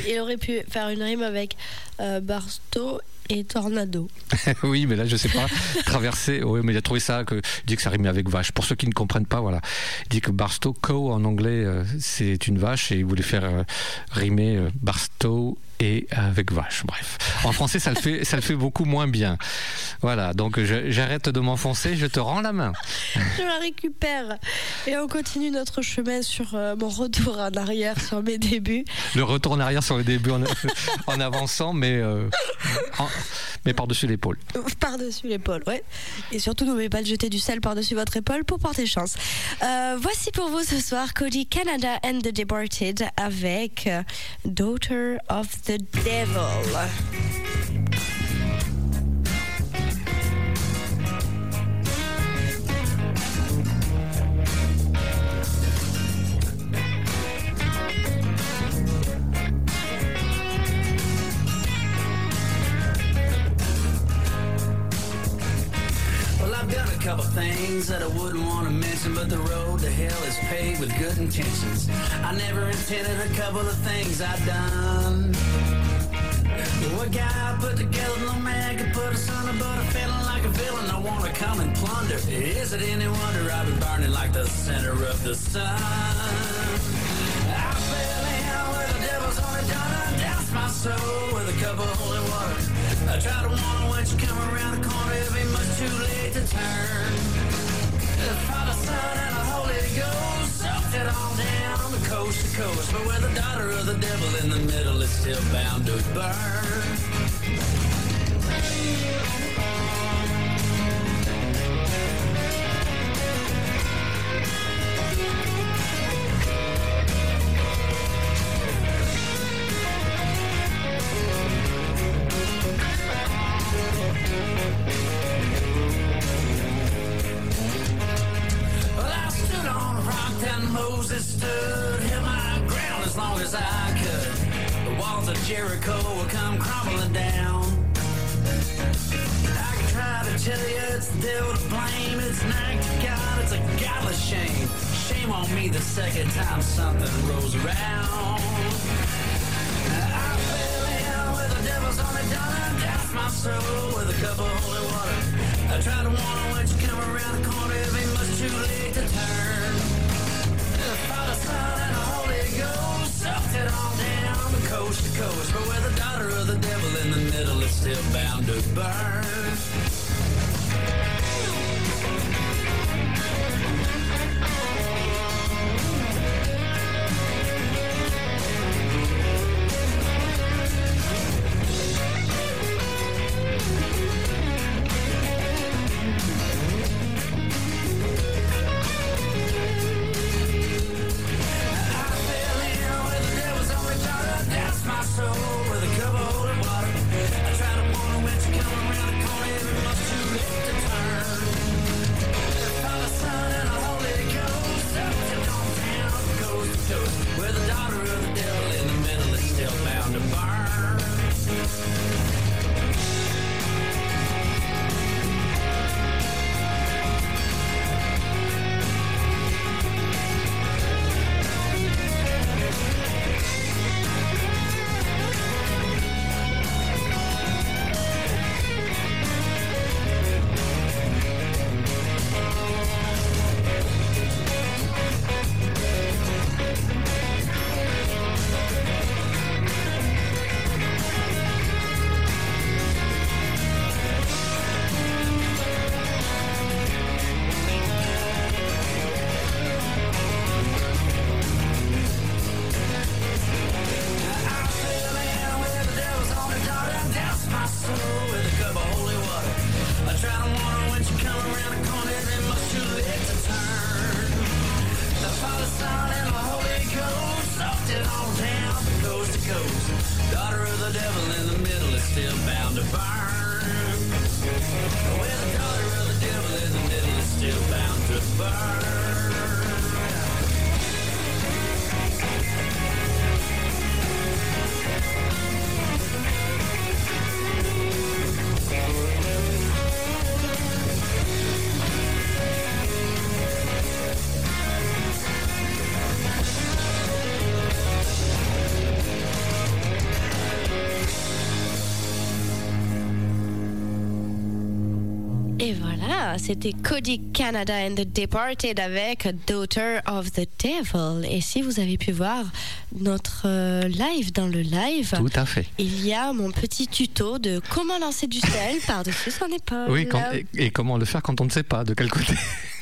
Il aurait pu faire une rime avec euh, Barstow et Tornado. [LAUGHS] oui, mais là, je sais pas. Traverser. [LAUGHS] Oui, mais il a trouvé ça. Que, il dit que ça rimait avec vache. Pour ceux qui ne comprennent pas, voilà. Il dit que Barstow, cow en anglais, euh, c'est une vache et il voulait faire euh, rimer euh, Barstow et avec vache. Bref. En français, ça le fait, ça le fait beaucoup moins bien. Voilà. Donc, j'arrête de m'enfoncer. Je te rends la main. Je la récupère. Et on continue notre chemin sur euh, mon retour en arrière sur mes débuts. Le retour en arrière sur le début en, [LAUGHS] en avançant, mais, euh, en- mais par-dessus l'épaule. Par-dessus l'épaule, ouais. Et surtout, n'oubliez pas de jeter du sel par-dessus votre épaule pour porter chance. Euh, voici pour vous ce soir Cody Canada and the Deported avec Daughter of the Devil. I've done a couple things that I wouldn't want to mention, but the road to hell is paved with good intentions. I never intended a couple of things I've done. What guy I put together, no man could put asunder, but I'm feeling like a villain. I want to come and plunder. Is it any wonder I've been burning like the center of the sun? I fell in where the devil's only done undoubts my soul with a cup of holy water. I try to warn when you come around the corner, it'll be much too late to turn. The Father, Son, and the Holy Ghost sucked it all down the coast to coast. But with the daughter of the devil in the middle, it's still bound to burn. And Moses stood, held my ground as long as I could. The walls of Jericho will come crumbling down. I can try to tell you it's the devil to blame. It's an act God, it's a godless shame. Shame on me the second time something rolls around. I fell in with the devil's only done and doused my soul with a cup of holy water. I tried to warn her when she come around the corner, be much too late to turn. Son, and Holy Ghost sucked all down the coast to coast. But with the daughter of the devil in the middle, it's still bound to burn. Et voilà, c'était Cody Canada and the Departed avec Daughter of the Devil. Et si vous avez pu voir notre euh, live dans le live, Tout à fait. il y a mon petit tuto de comment lancer du sel par-dessus son épaule. Oui, quand- et, et comment le faire quand on ne sait pas de quel côté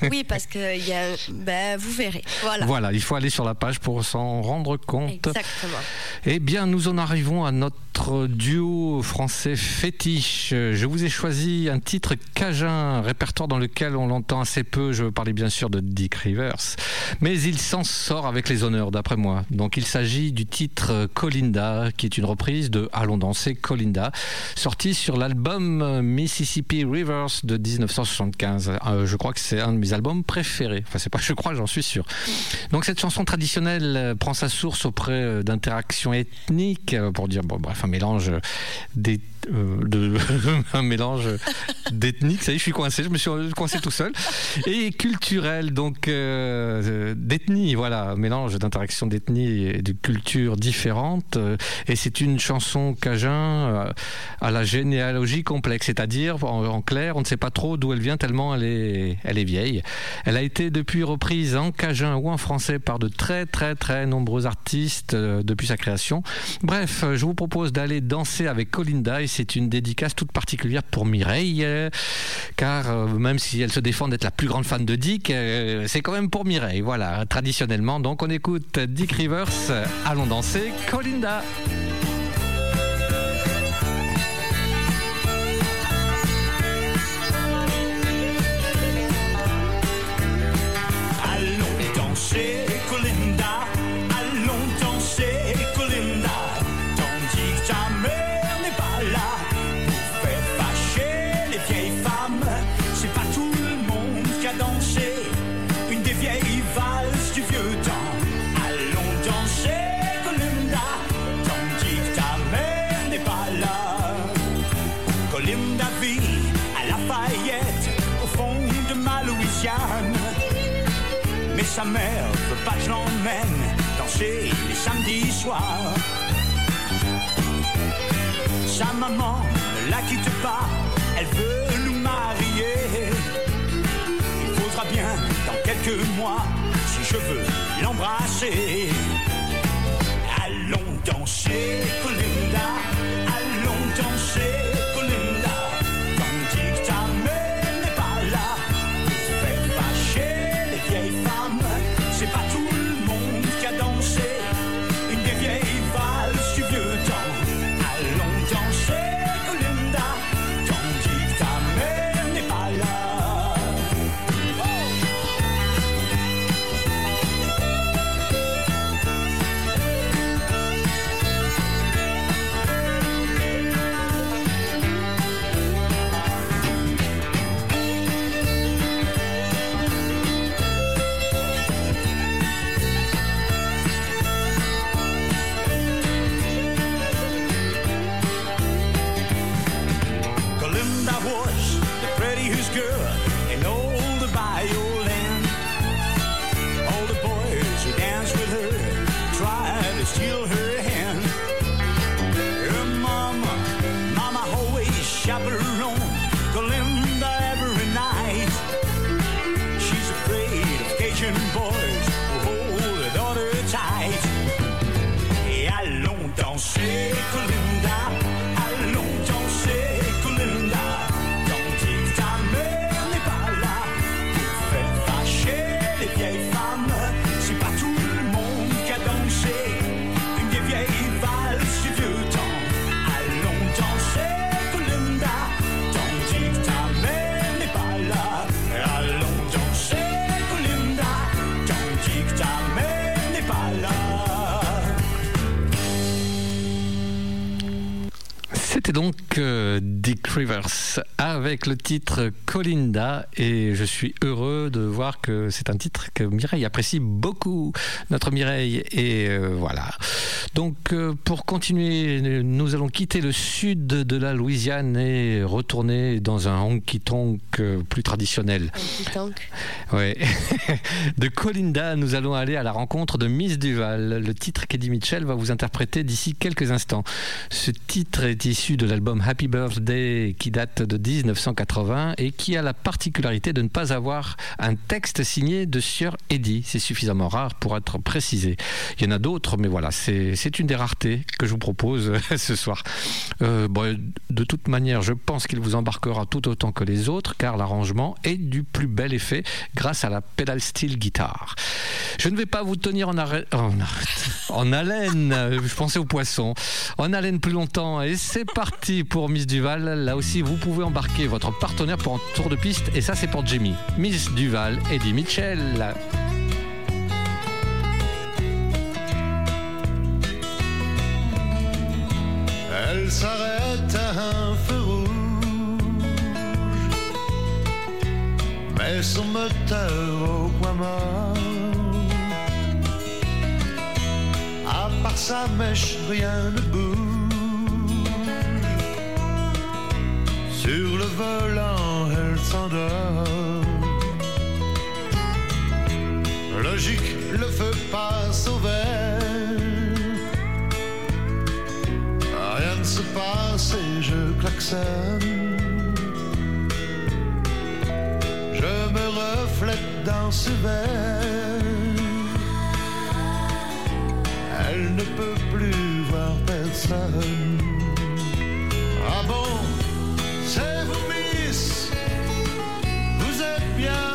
[LAUGHS] Oui, parce que y a, ben, vous verrez. Voilà. Voilà, il faut aller sur la page pour s'en rendre compte. Exactement. Eh bien, nous en arrivons à notre duo français fétiche. Je vous ai choisi un titre cajun, répertoire dans lequel on l'entend assez peu. Je veux parler bien sûr de Dick Rivers, mais il s'en sort avec les honneurs, d'après moi. Donc, il s'agit du titre Colinda, qui est une reprise de Allons danser Colinda, sorti sur l'album Mississippi Rivers de 1975. Euh, je crois que c'est un de mes albums préférés. Enfin, c'est pas, je crois, j'en suis sûr. Donc cette chanson traditionnelle euh, prend sa source auprès euh, d'interactions ethniques, euh, pour dire, bon, bref, un mélange des de [LAUGHS] un mélange d'ethniques, ça y est, je suis coincé, je me suis coincé tout seul, et culturel, donc euh, d'ethnie, voilà, mélange d'interactions d'ethnies et de cultures différentes, euh, et c'est une chanson cajun euh, à la généalogie complexe, c'est-à-dire, en, clair, on ne sait pas trop d'où elle vient tellement elle est, elle est vieille. Elle a été depuis reprise en cajun ou en français par de très très très nombreux artistes euh, depuis sa création. Bref, euh, je vous propose d'aller danser avec Colinda et c'est une dédicace toute particulière pour Mireille, euh, car euh, même si elle se défend d'être la plus grande fan de Dick, euh, c'est quand même pour Mireille, voilà, traditionnellement. Donc on écoute Dick Rivers, allons danser Colinda. Sa mère veut pas que je l'emmène danser les samedis soirs. Sa maman ne la quitte pas, elle veut nous marier. Il faudra bien dans quelques mois si je veux l'embrasser. Allons danser, Colinda. Avec le titre Colinda et je suis heureux de voir que c'est un titre que Mireille apprécie beaucoup, notre Mireille. Et euh, voilà. Donc euh, pour continuer, nous allons quitter le sud de la Louisiane et retourner dans un honky-tonk euh, plus traditionnel. Ouais. [LAUGHS] De Colinda, nous allons aller à la rencontre de Miss Duval. Le titre qu'Eddie Mitchell va vous interpréter d'ici quelques instants. Ce titre est issu de l'album Happy Birthday qui date de 1980 et qui a la particularité de ne pas avoir un texte signé de Sir Eddie. C'est suffisamment rare pour être précisé. Il y en a d'autres, mais voilà, c'est une des raretés que je vous propose [LAUGHS] ce soir. Euh, de toute manière, je pense qu'il vous embarquera tout autant que les autres, car l'arrangement est du plus bel effet grâce à la pedal steel guitare. Je ne vais pas vous tenir en, [LAUGHS] en, haleine, je pensais aux poissons, en haleine plus longtemps. Et c'est parti pour Miss Duval. Là aussi, vous pouvez embarquer votre partenaire pour un tour de piste, et ça, c'est pour Jamie. Miss Duval, Eddie Mitchell. Elle s'arrête à un feu rouge, met son moteur au point mort. À part sa mèche, rien ne bouge. Sur le volant, elle s'endort. Le feu passe au vert. Rien ne se passe et je klaxonne. Je me reflète dans ce verre. Elle ne peut plus voir personne. Ah bon, c'est vous, Miss. Vous êtes bien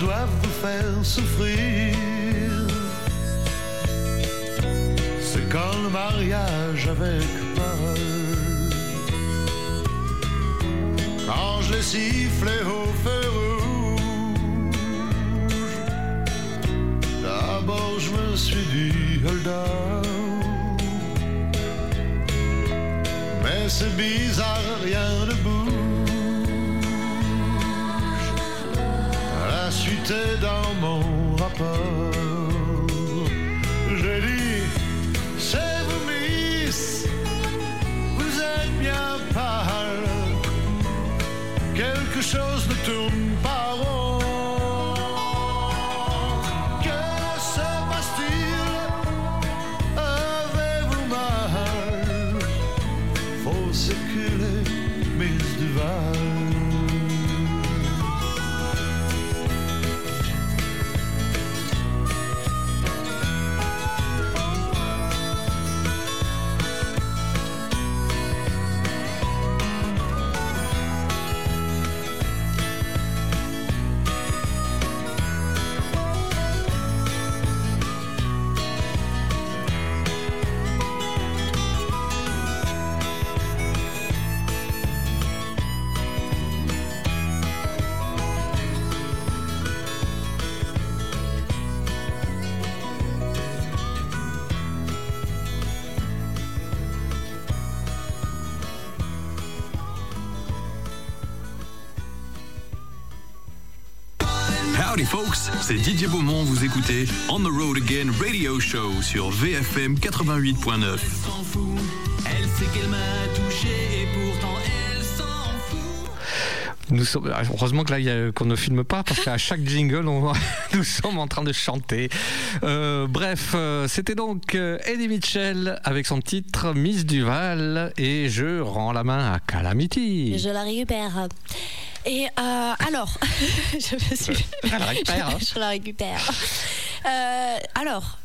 doivent vous faire souffrir. C'est quand le mariage avec Paul. Quand je l'ai sifflé au feu rouge. D'abord je me suis dit hold up. Mais c'est bizarre, rien ne bouge. Dans mon folks, c'est Didier Beaumont, vous écoutez On the Road Again Radio Show sur VFM 88.9. s'en fout. Elle sait qu'elle m'a touché et pourtant elle s'en fout. Nous sommes, heureusement que là, il y a- qu'on ne filme pas, parce qu'à chaque jingle, on, [LAUGHS] nous sommes en train de chanter. Euh, bref, euh, c'était donc euh, Eddie Mitchell avec son titre Miss Duval, et je rends la main à Calamity. Je la récupère. Et euh, alors, [LAUGHS] je me suis. Je la récupère, hein. [LAUGHS] Je, la récupère. Euh, alors.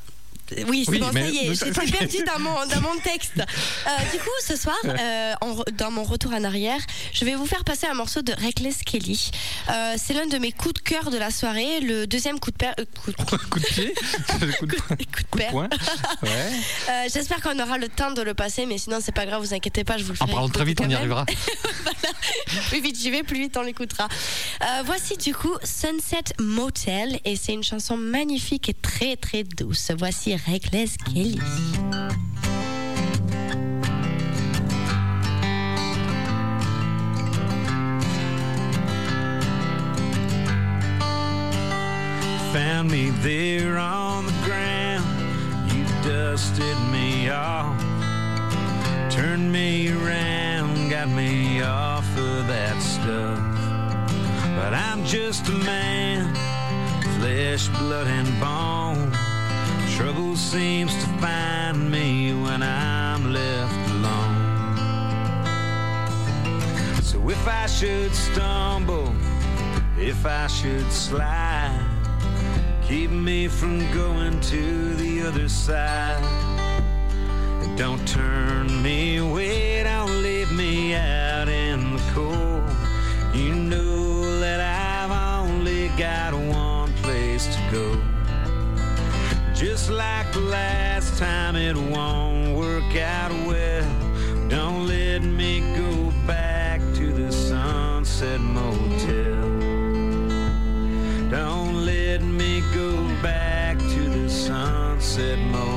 Oui, c'est Oui, bon, ça y [LAUGHS] est, j'étais perdue dans mon, dans mon texte. Euh, du coup, ce soir, euh, en dans mon retour en arrière, je vais vous faire passer un morceau de Reckless Kelly. Euh, c'est l'un de mes coups de cœur de la soirée, le deuxième coup de, euh, [LAUGHS] coup de- Coup de pied Coup de, coup de poing Ouais. [LAUGHS] J'espère qu'on aura le temps de le passer, mais sinon, c'est pas grave, vous inquiétez pas, je vous le En ferai. parlant très vite, on y arrivera. plus vite j'y vais, plus vite on l'écoutera. Voici du coup Sunset Motel et c'est une chanson magnifique et très très douce. Voici Reckless Kelly. Found me there on the ground. You dusted me off. Turned me around, got me off of that stuff. But I'm just a man, flesh, blood, and bone. Trouble seems to find me when I'm left alone. So if I should stumble, if I should slide, keep me from going to the other side. Don't turn me away, don't leave me out Just like the last time, it won't work out well. Don't let me go back to the Sunset Motel. Don't let me go back to the Sunset Motel.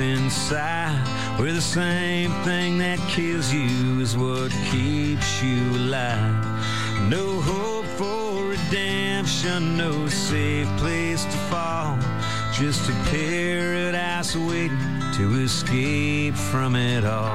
Inside. Where the same thing that kills you is what keeps you alive. No hope for redemption, no safe place to fall. Just a paradise waiting to escape from it all.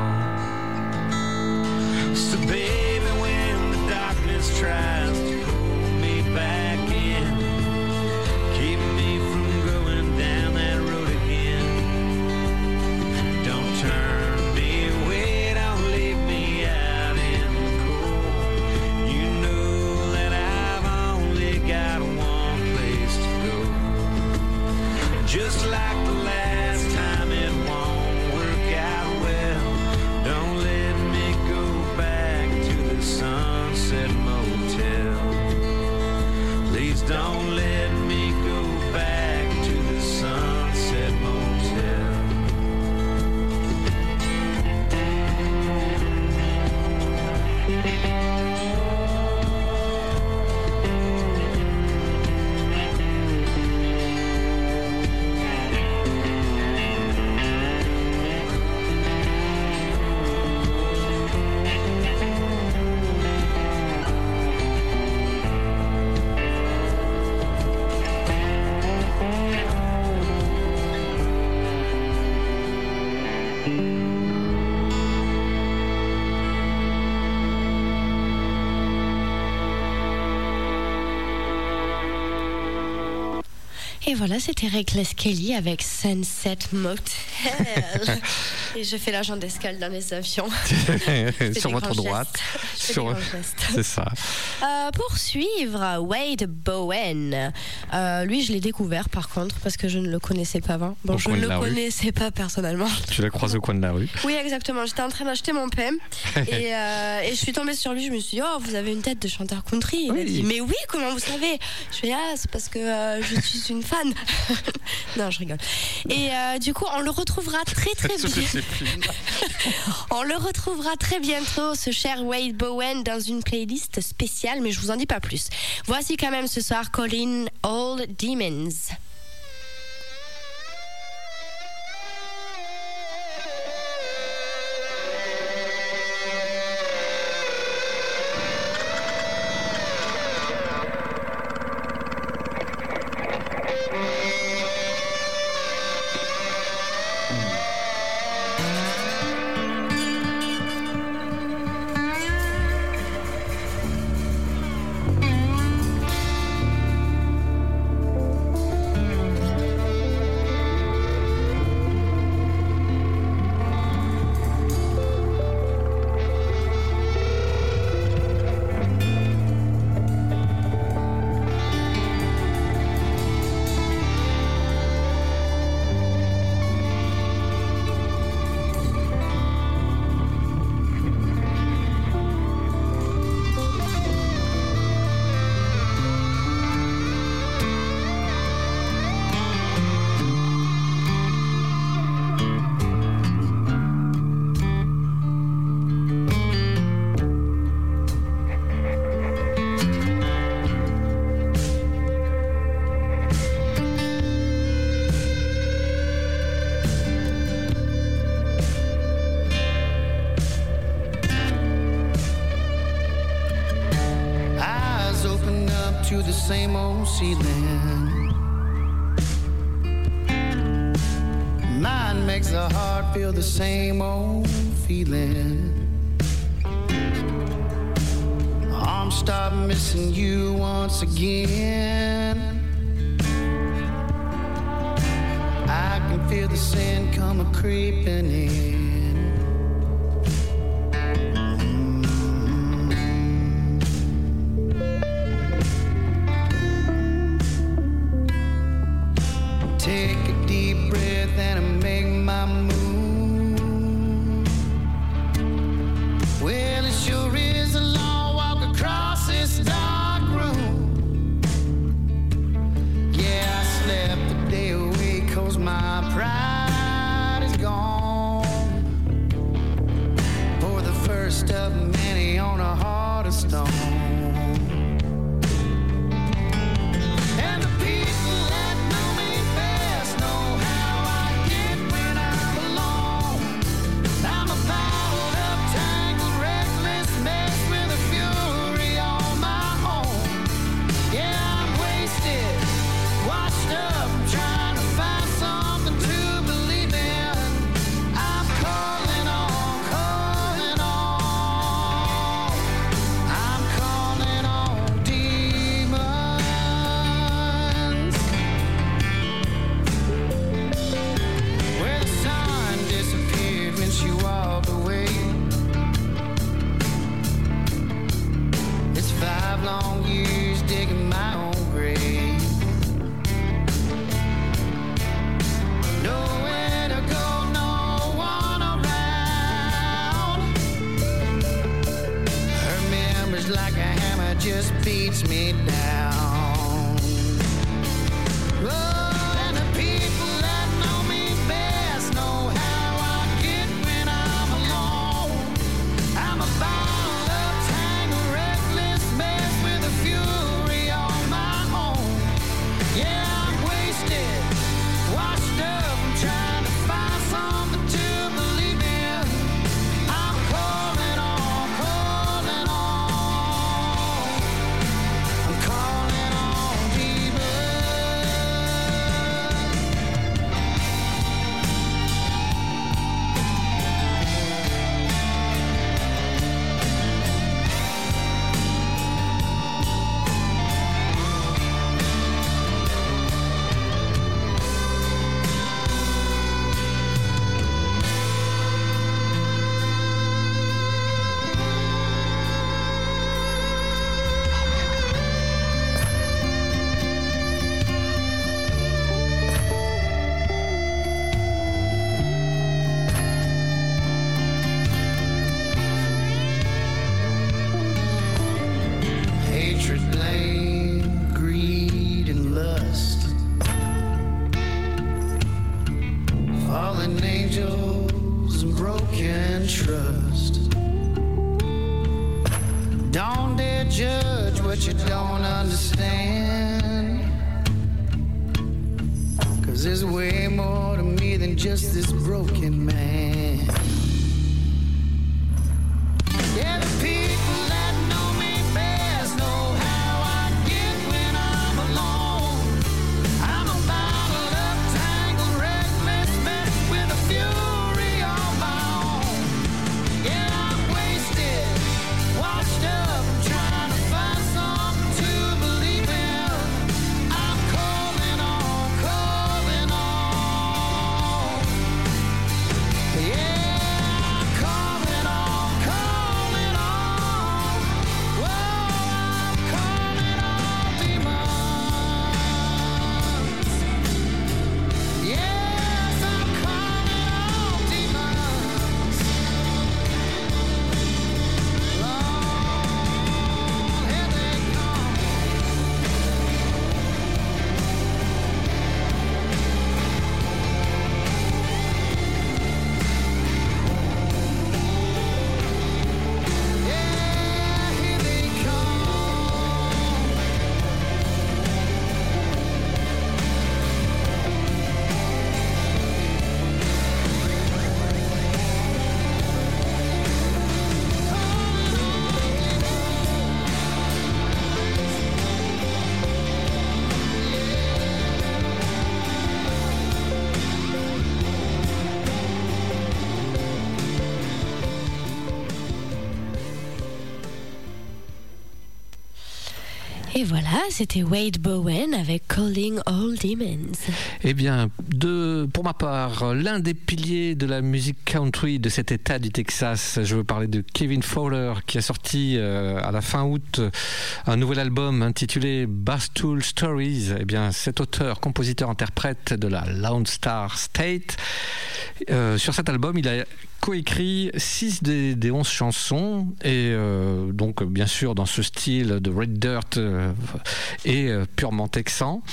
Et voilà, c'était Reckless Kelly avec Sunset Motel. [LAUGHS] Et je fais l'agent d'escale dans les avions. [LAUGHS] Sur votre droite. Sur... [LAUGHS] C'est ça. Euh, pour suivre, Wade Bowen. Euh, lui, je l'ai découvert par contre parce que je ne le connaissais pas avant. Bon, Au je ne le rue. connaissais pas personnellement. Tu la croises au coin de la rue. Oui, exactement. J'étais en train d'acheter mon [LAUGHS] et, euh, et je suis tombée sur lui. Je me suis dit, oh, vous avez une tête de chanteur country. Il m'a Oui. dit, mais oui, comment vous savez? Je fais, ah, c'est parce que je suis une fan. [LAUGHS] non, je rigole. Et du coup, on le retrouvera très très bien. On le retrouvera très bientôt, ce cher Wade Bowen, dans une playlist spéciale, mais je vous en dis pas plus. Voici quand même ce soir Colin All Demons. Makes the heart feel the same old feeling. Arms start missing you once again. I can feel the sin come a creeping in. Et voilà, c'était Wade Bowen avec Calling All Demons. Eh bien, pour ma part, l'un des piliers de la musique country de cet état du Texas, je veux parler de Kevin Fowler qui a sorti euh, à la fin août un nouvel album intitulé Barstool Stories. Eh bien, cet auteur, compositeur, interprète de la Lone Star State, euh, sur cet album, il a coécrit 6 des, des 11 chansons et euh, donc bien sûr dans ce style de Red Dirt et purement texan.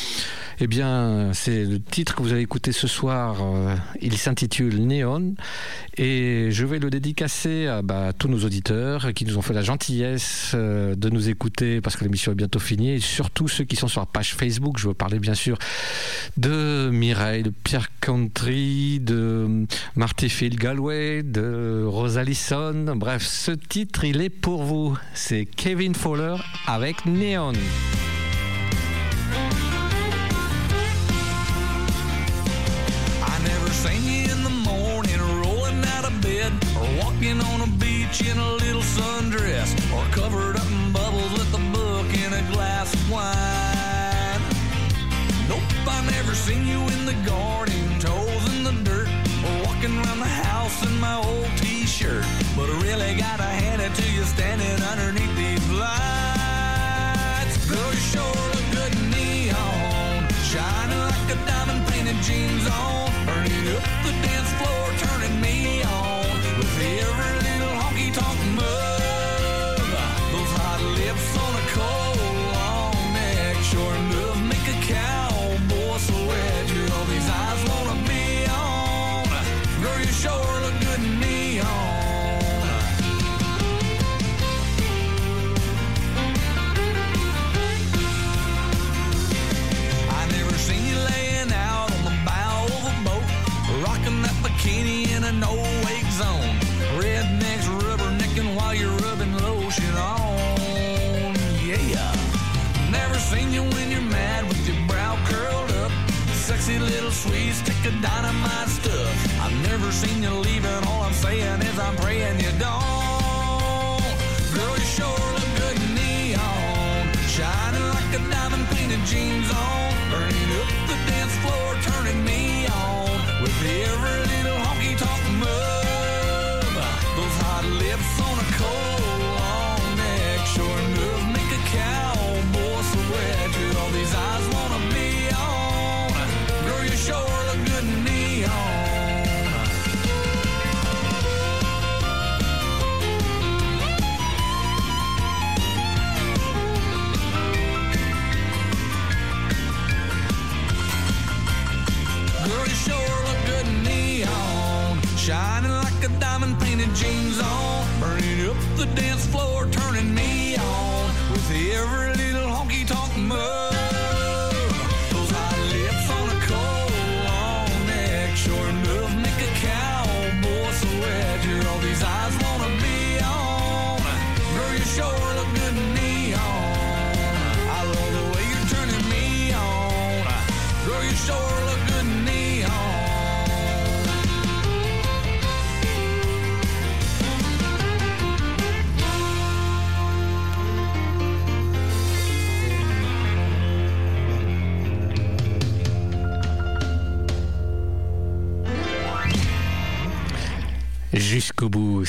Eh bien, c'est le titre que vous avez écouté ce soir. euh, il s'intitule Neon et je vais le dédicacer à bah, tous nos auditeurs qui nous ont fait la gentillesse euh, de nous écouter parce que l'émission est bientôt finie et surtout ceux qui sont sur la page Facebook. Je veux parler bien sûr de Mireille, de Pierre Country, de Marty Phil Galway, de Rosalison. Bref, ce titre, il est pour vous. C'est Kevin Fowler avec Neon. Beach in a little sundress or covered up in bubbles with a book and a glass of wine. Nope, I never seen you in the garden, toes in the dirt or walking around the house in my old t-shirt. But I really gotta hand it to you standing underneath in a no-wake zone. Rednecks rubbernecking while you're rubbing lotion on. Yeah. Never seen you when you're mad with your brow curled up. Sexy little sweet stick of dynamite stuff. I've never seen you leaving. All I'm saying is I'm praying you don't. Girl, you sure the dance floor, turning me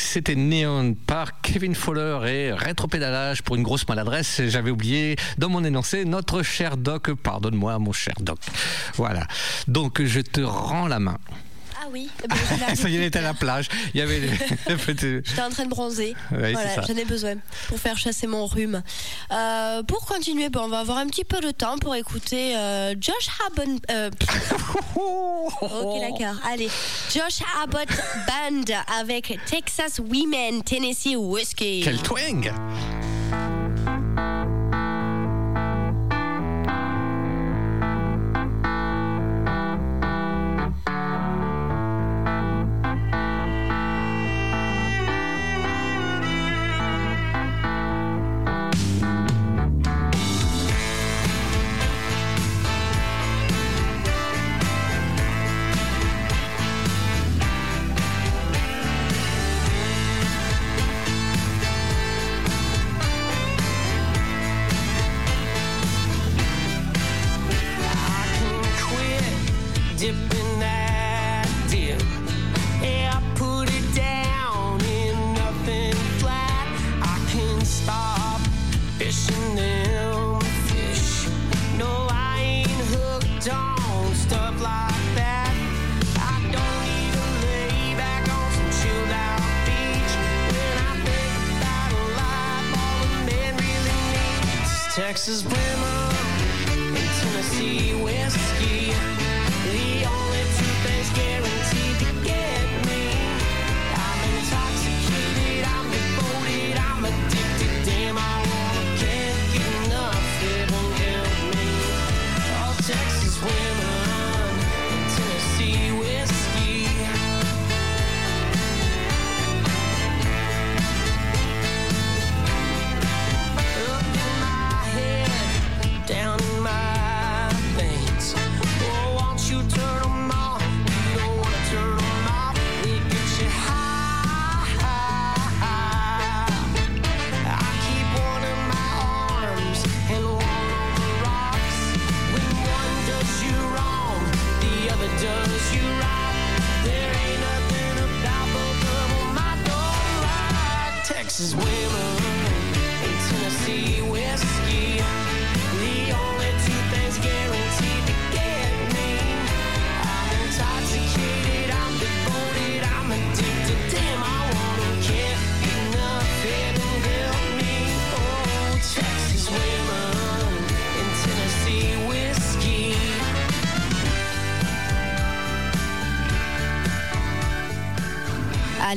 c'était Neon par Kevin Fowler et rétropédalage pour une grosse maladresse. J'avais oublié dans mon énoncé notre cher Doc. Pardonne-moi, mon cher Doc. Voilà. Donc je te rends la main. Oui, [LAUGHS] eh ben, Ça y est, elle était à la plage. Il y avait. [LAUGHS] J'étais en train de bronzer. Ouais, voilà, j'en ai besoin pour faire chasser mon rhume. Euh, pour continuer, bon, on va avoir un petit peu de temps pour écouter euh, Josh Abbott. euh, ok, [LAUGHS] d'accord. Allez, Josh Abbott Band avec Texas Women Tennessee Whiskey. Quel twang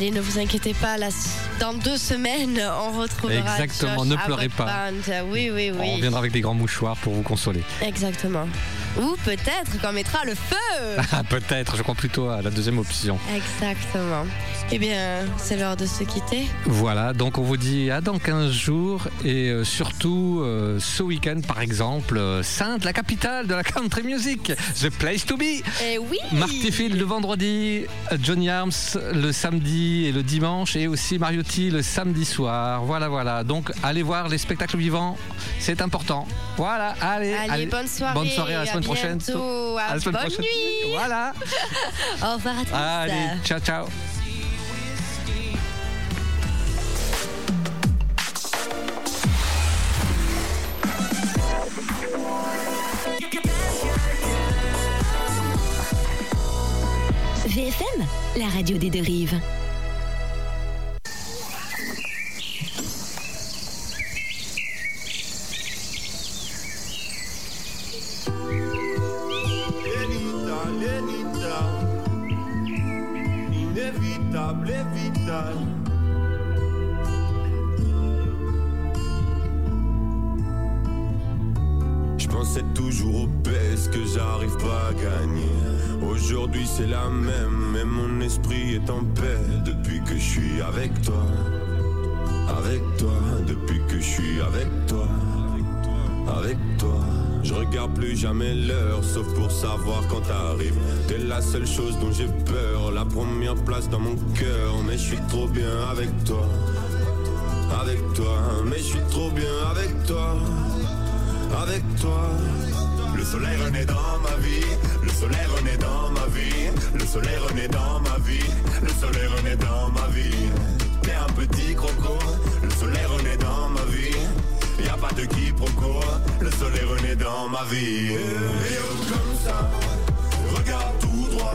Allez, ne vous inquiétez pas, là, dans deux semaines, on retrouvera. Exactement, Josh ne pleurez pas. Oui, oui, oui. On reviendra avec des grands mouchoirs pour vous consoler. Exactement. Ou peut-être qu'on mettra le feu. [LAUGHS] Ah, Peut-être, je crois plutôt à la deuxième option. Exactement. Eh bien, c'est l'heure de se quitter. Voilà, donc on vous dit à dans 15 jours et euh, surtout euh, ce week-end par exemple, euh, Sainte, la capitale de la country music, the place to be. Eh oui Mark Tiffin le vendredi, Johnny Arms le samedi et le dimanche et aussi Mariotti le samedi soir. Voilà, voilà. Donc allez voir les spectacles vivants, c'est important. Voilà, allez. Allez, bonne soirée. Bonne soirée à la à semaine prochaine. bientôt, À la semaine bonne prochaine. nuit. Voilà. [LAUGHS] Au revoir à tous. Allez, ciao, ciao. VFM, la radio des deux rives. Je pensais toujours au PS que j'arrive pas à gagner. Aujourd'hui c'est la même, mais mon esprit est en paix depuis que je suis avec toi. Avec toi, depuis que je suis avec toi. Avec toi. Je regarde plus jamais l'heure, sauf pour savoir quand t'arrives. T'es la seule chose dont j'ai peur, la première place dans mon cœur. Mais je suis trop bien avec toi. Avec toi, mais je suis trop bien avec toi avec toi. Le soleil renaît dans ma vie, le soleil renaît dans ma vie, le soleil renaît dans ma vie, le soleil renaît dans ma vie. T'es un petit croco, le soleil renaît dans ma vie. A pas de quiproquo, le soleil renaît dans ma vie. Et comme ça, regarde tout droit,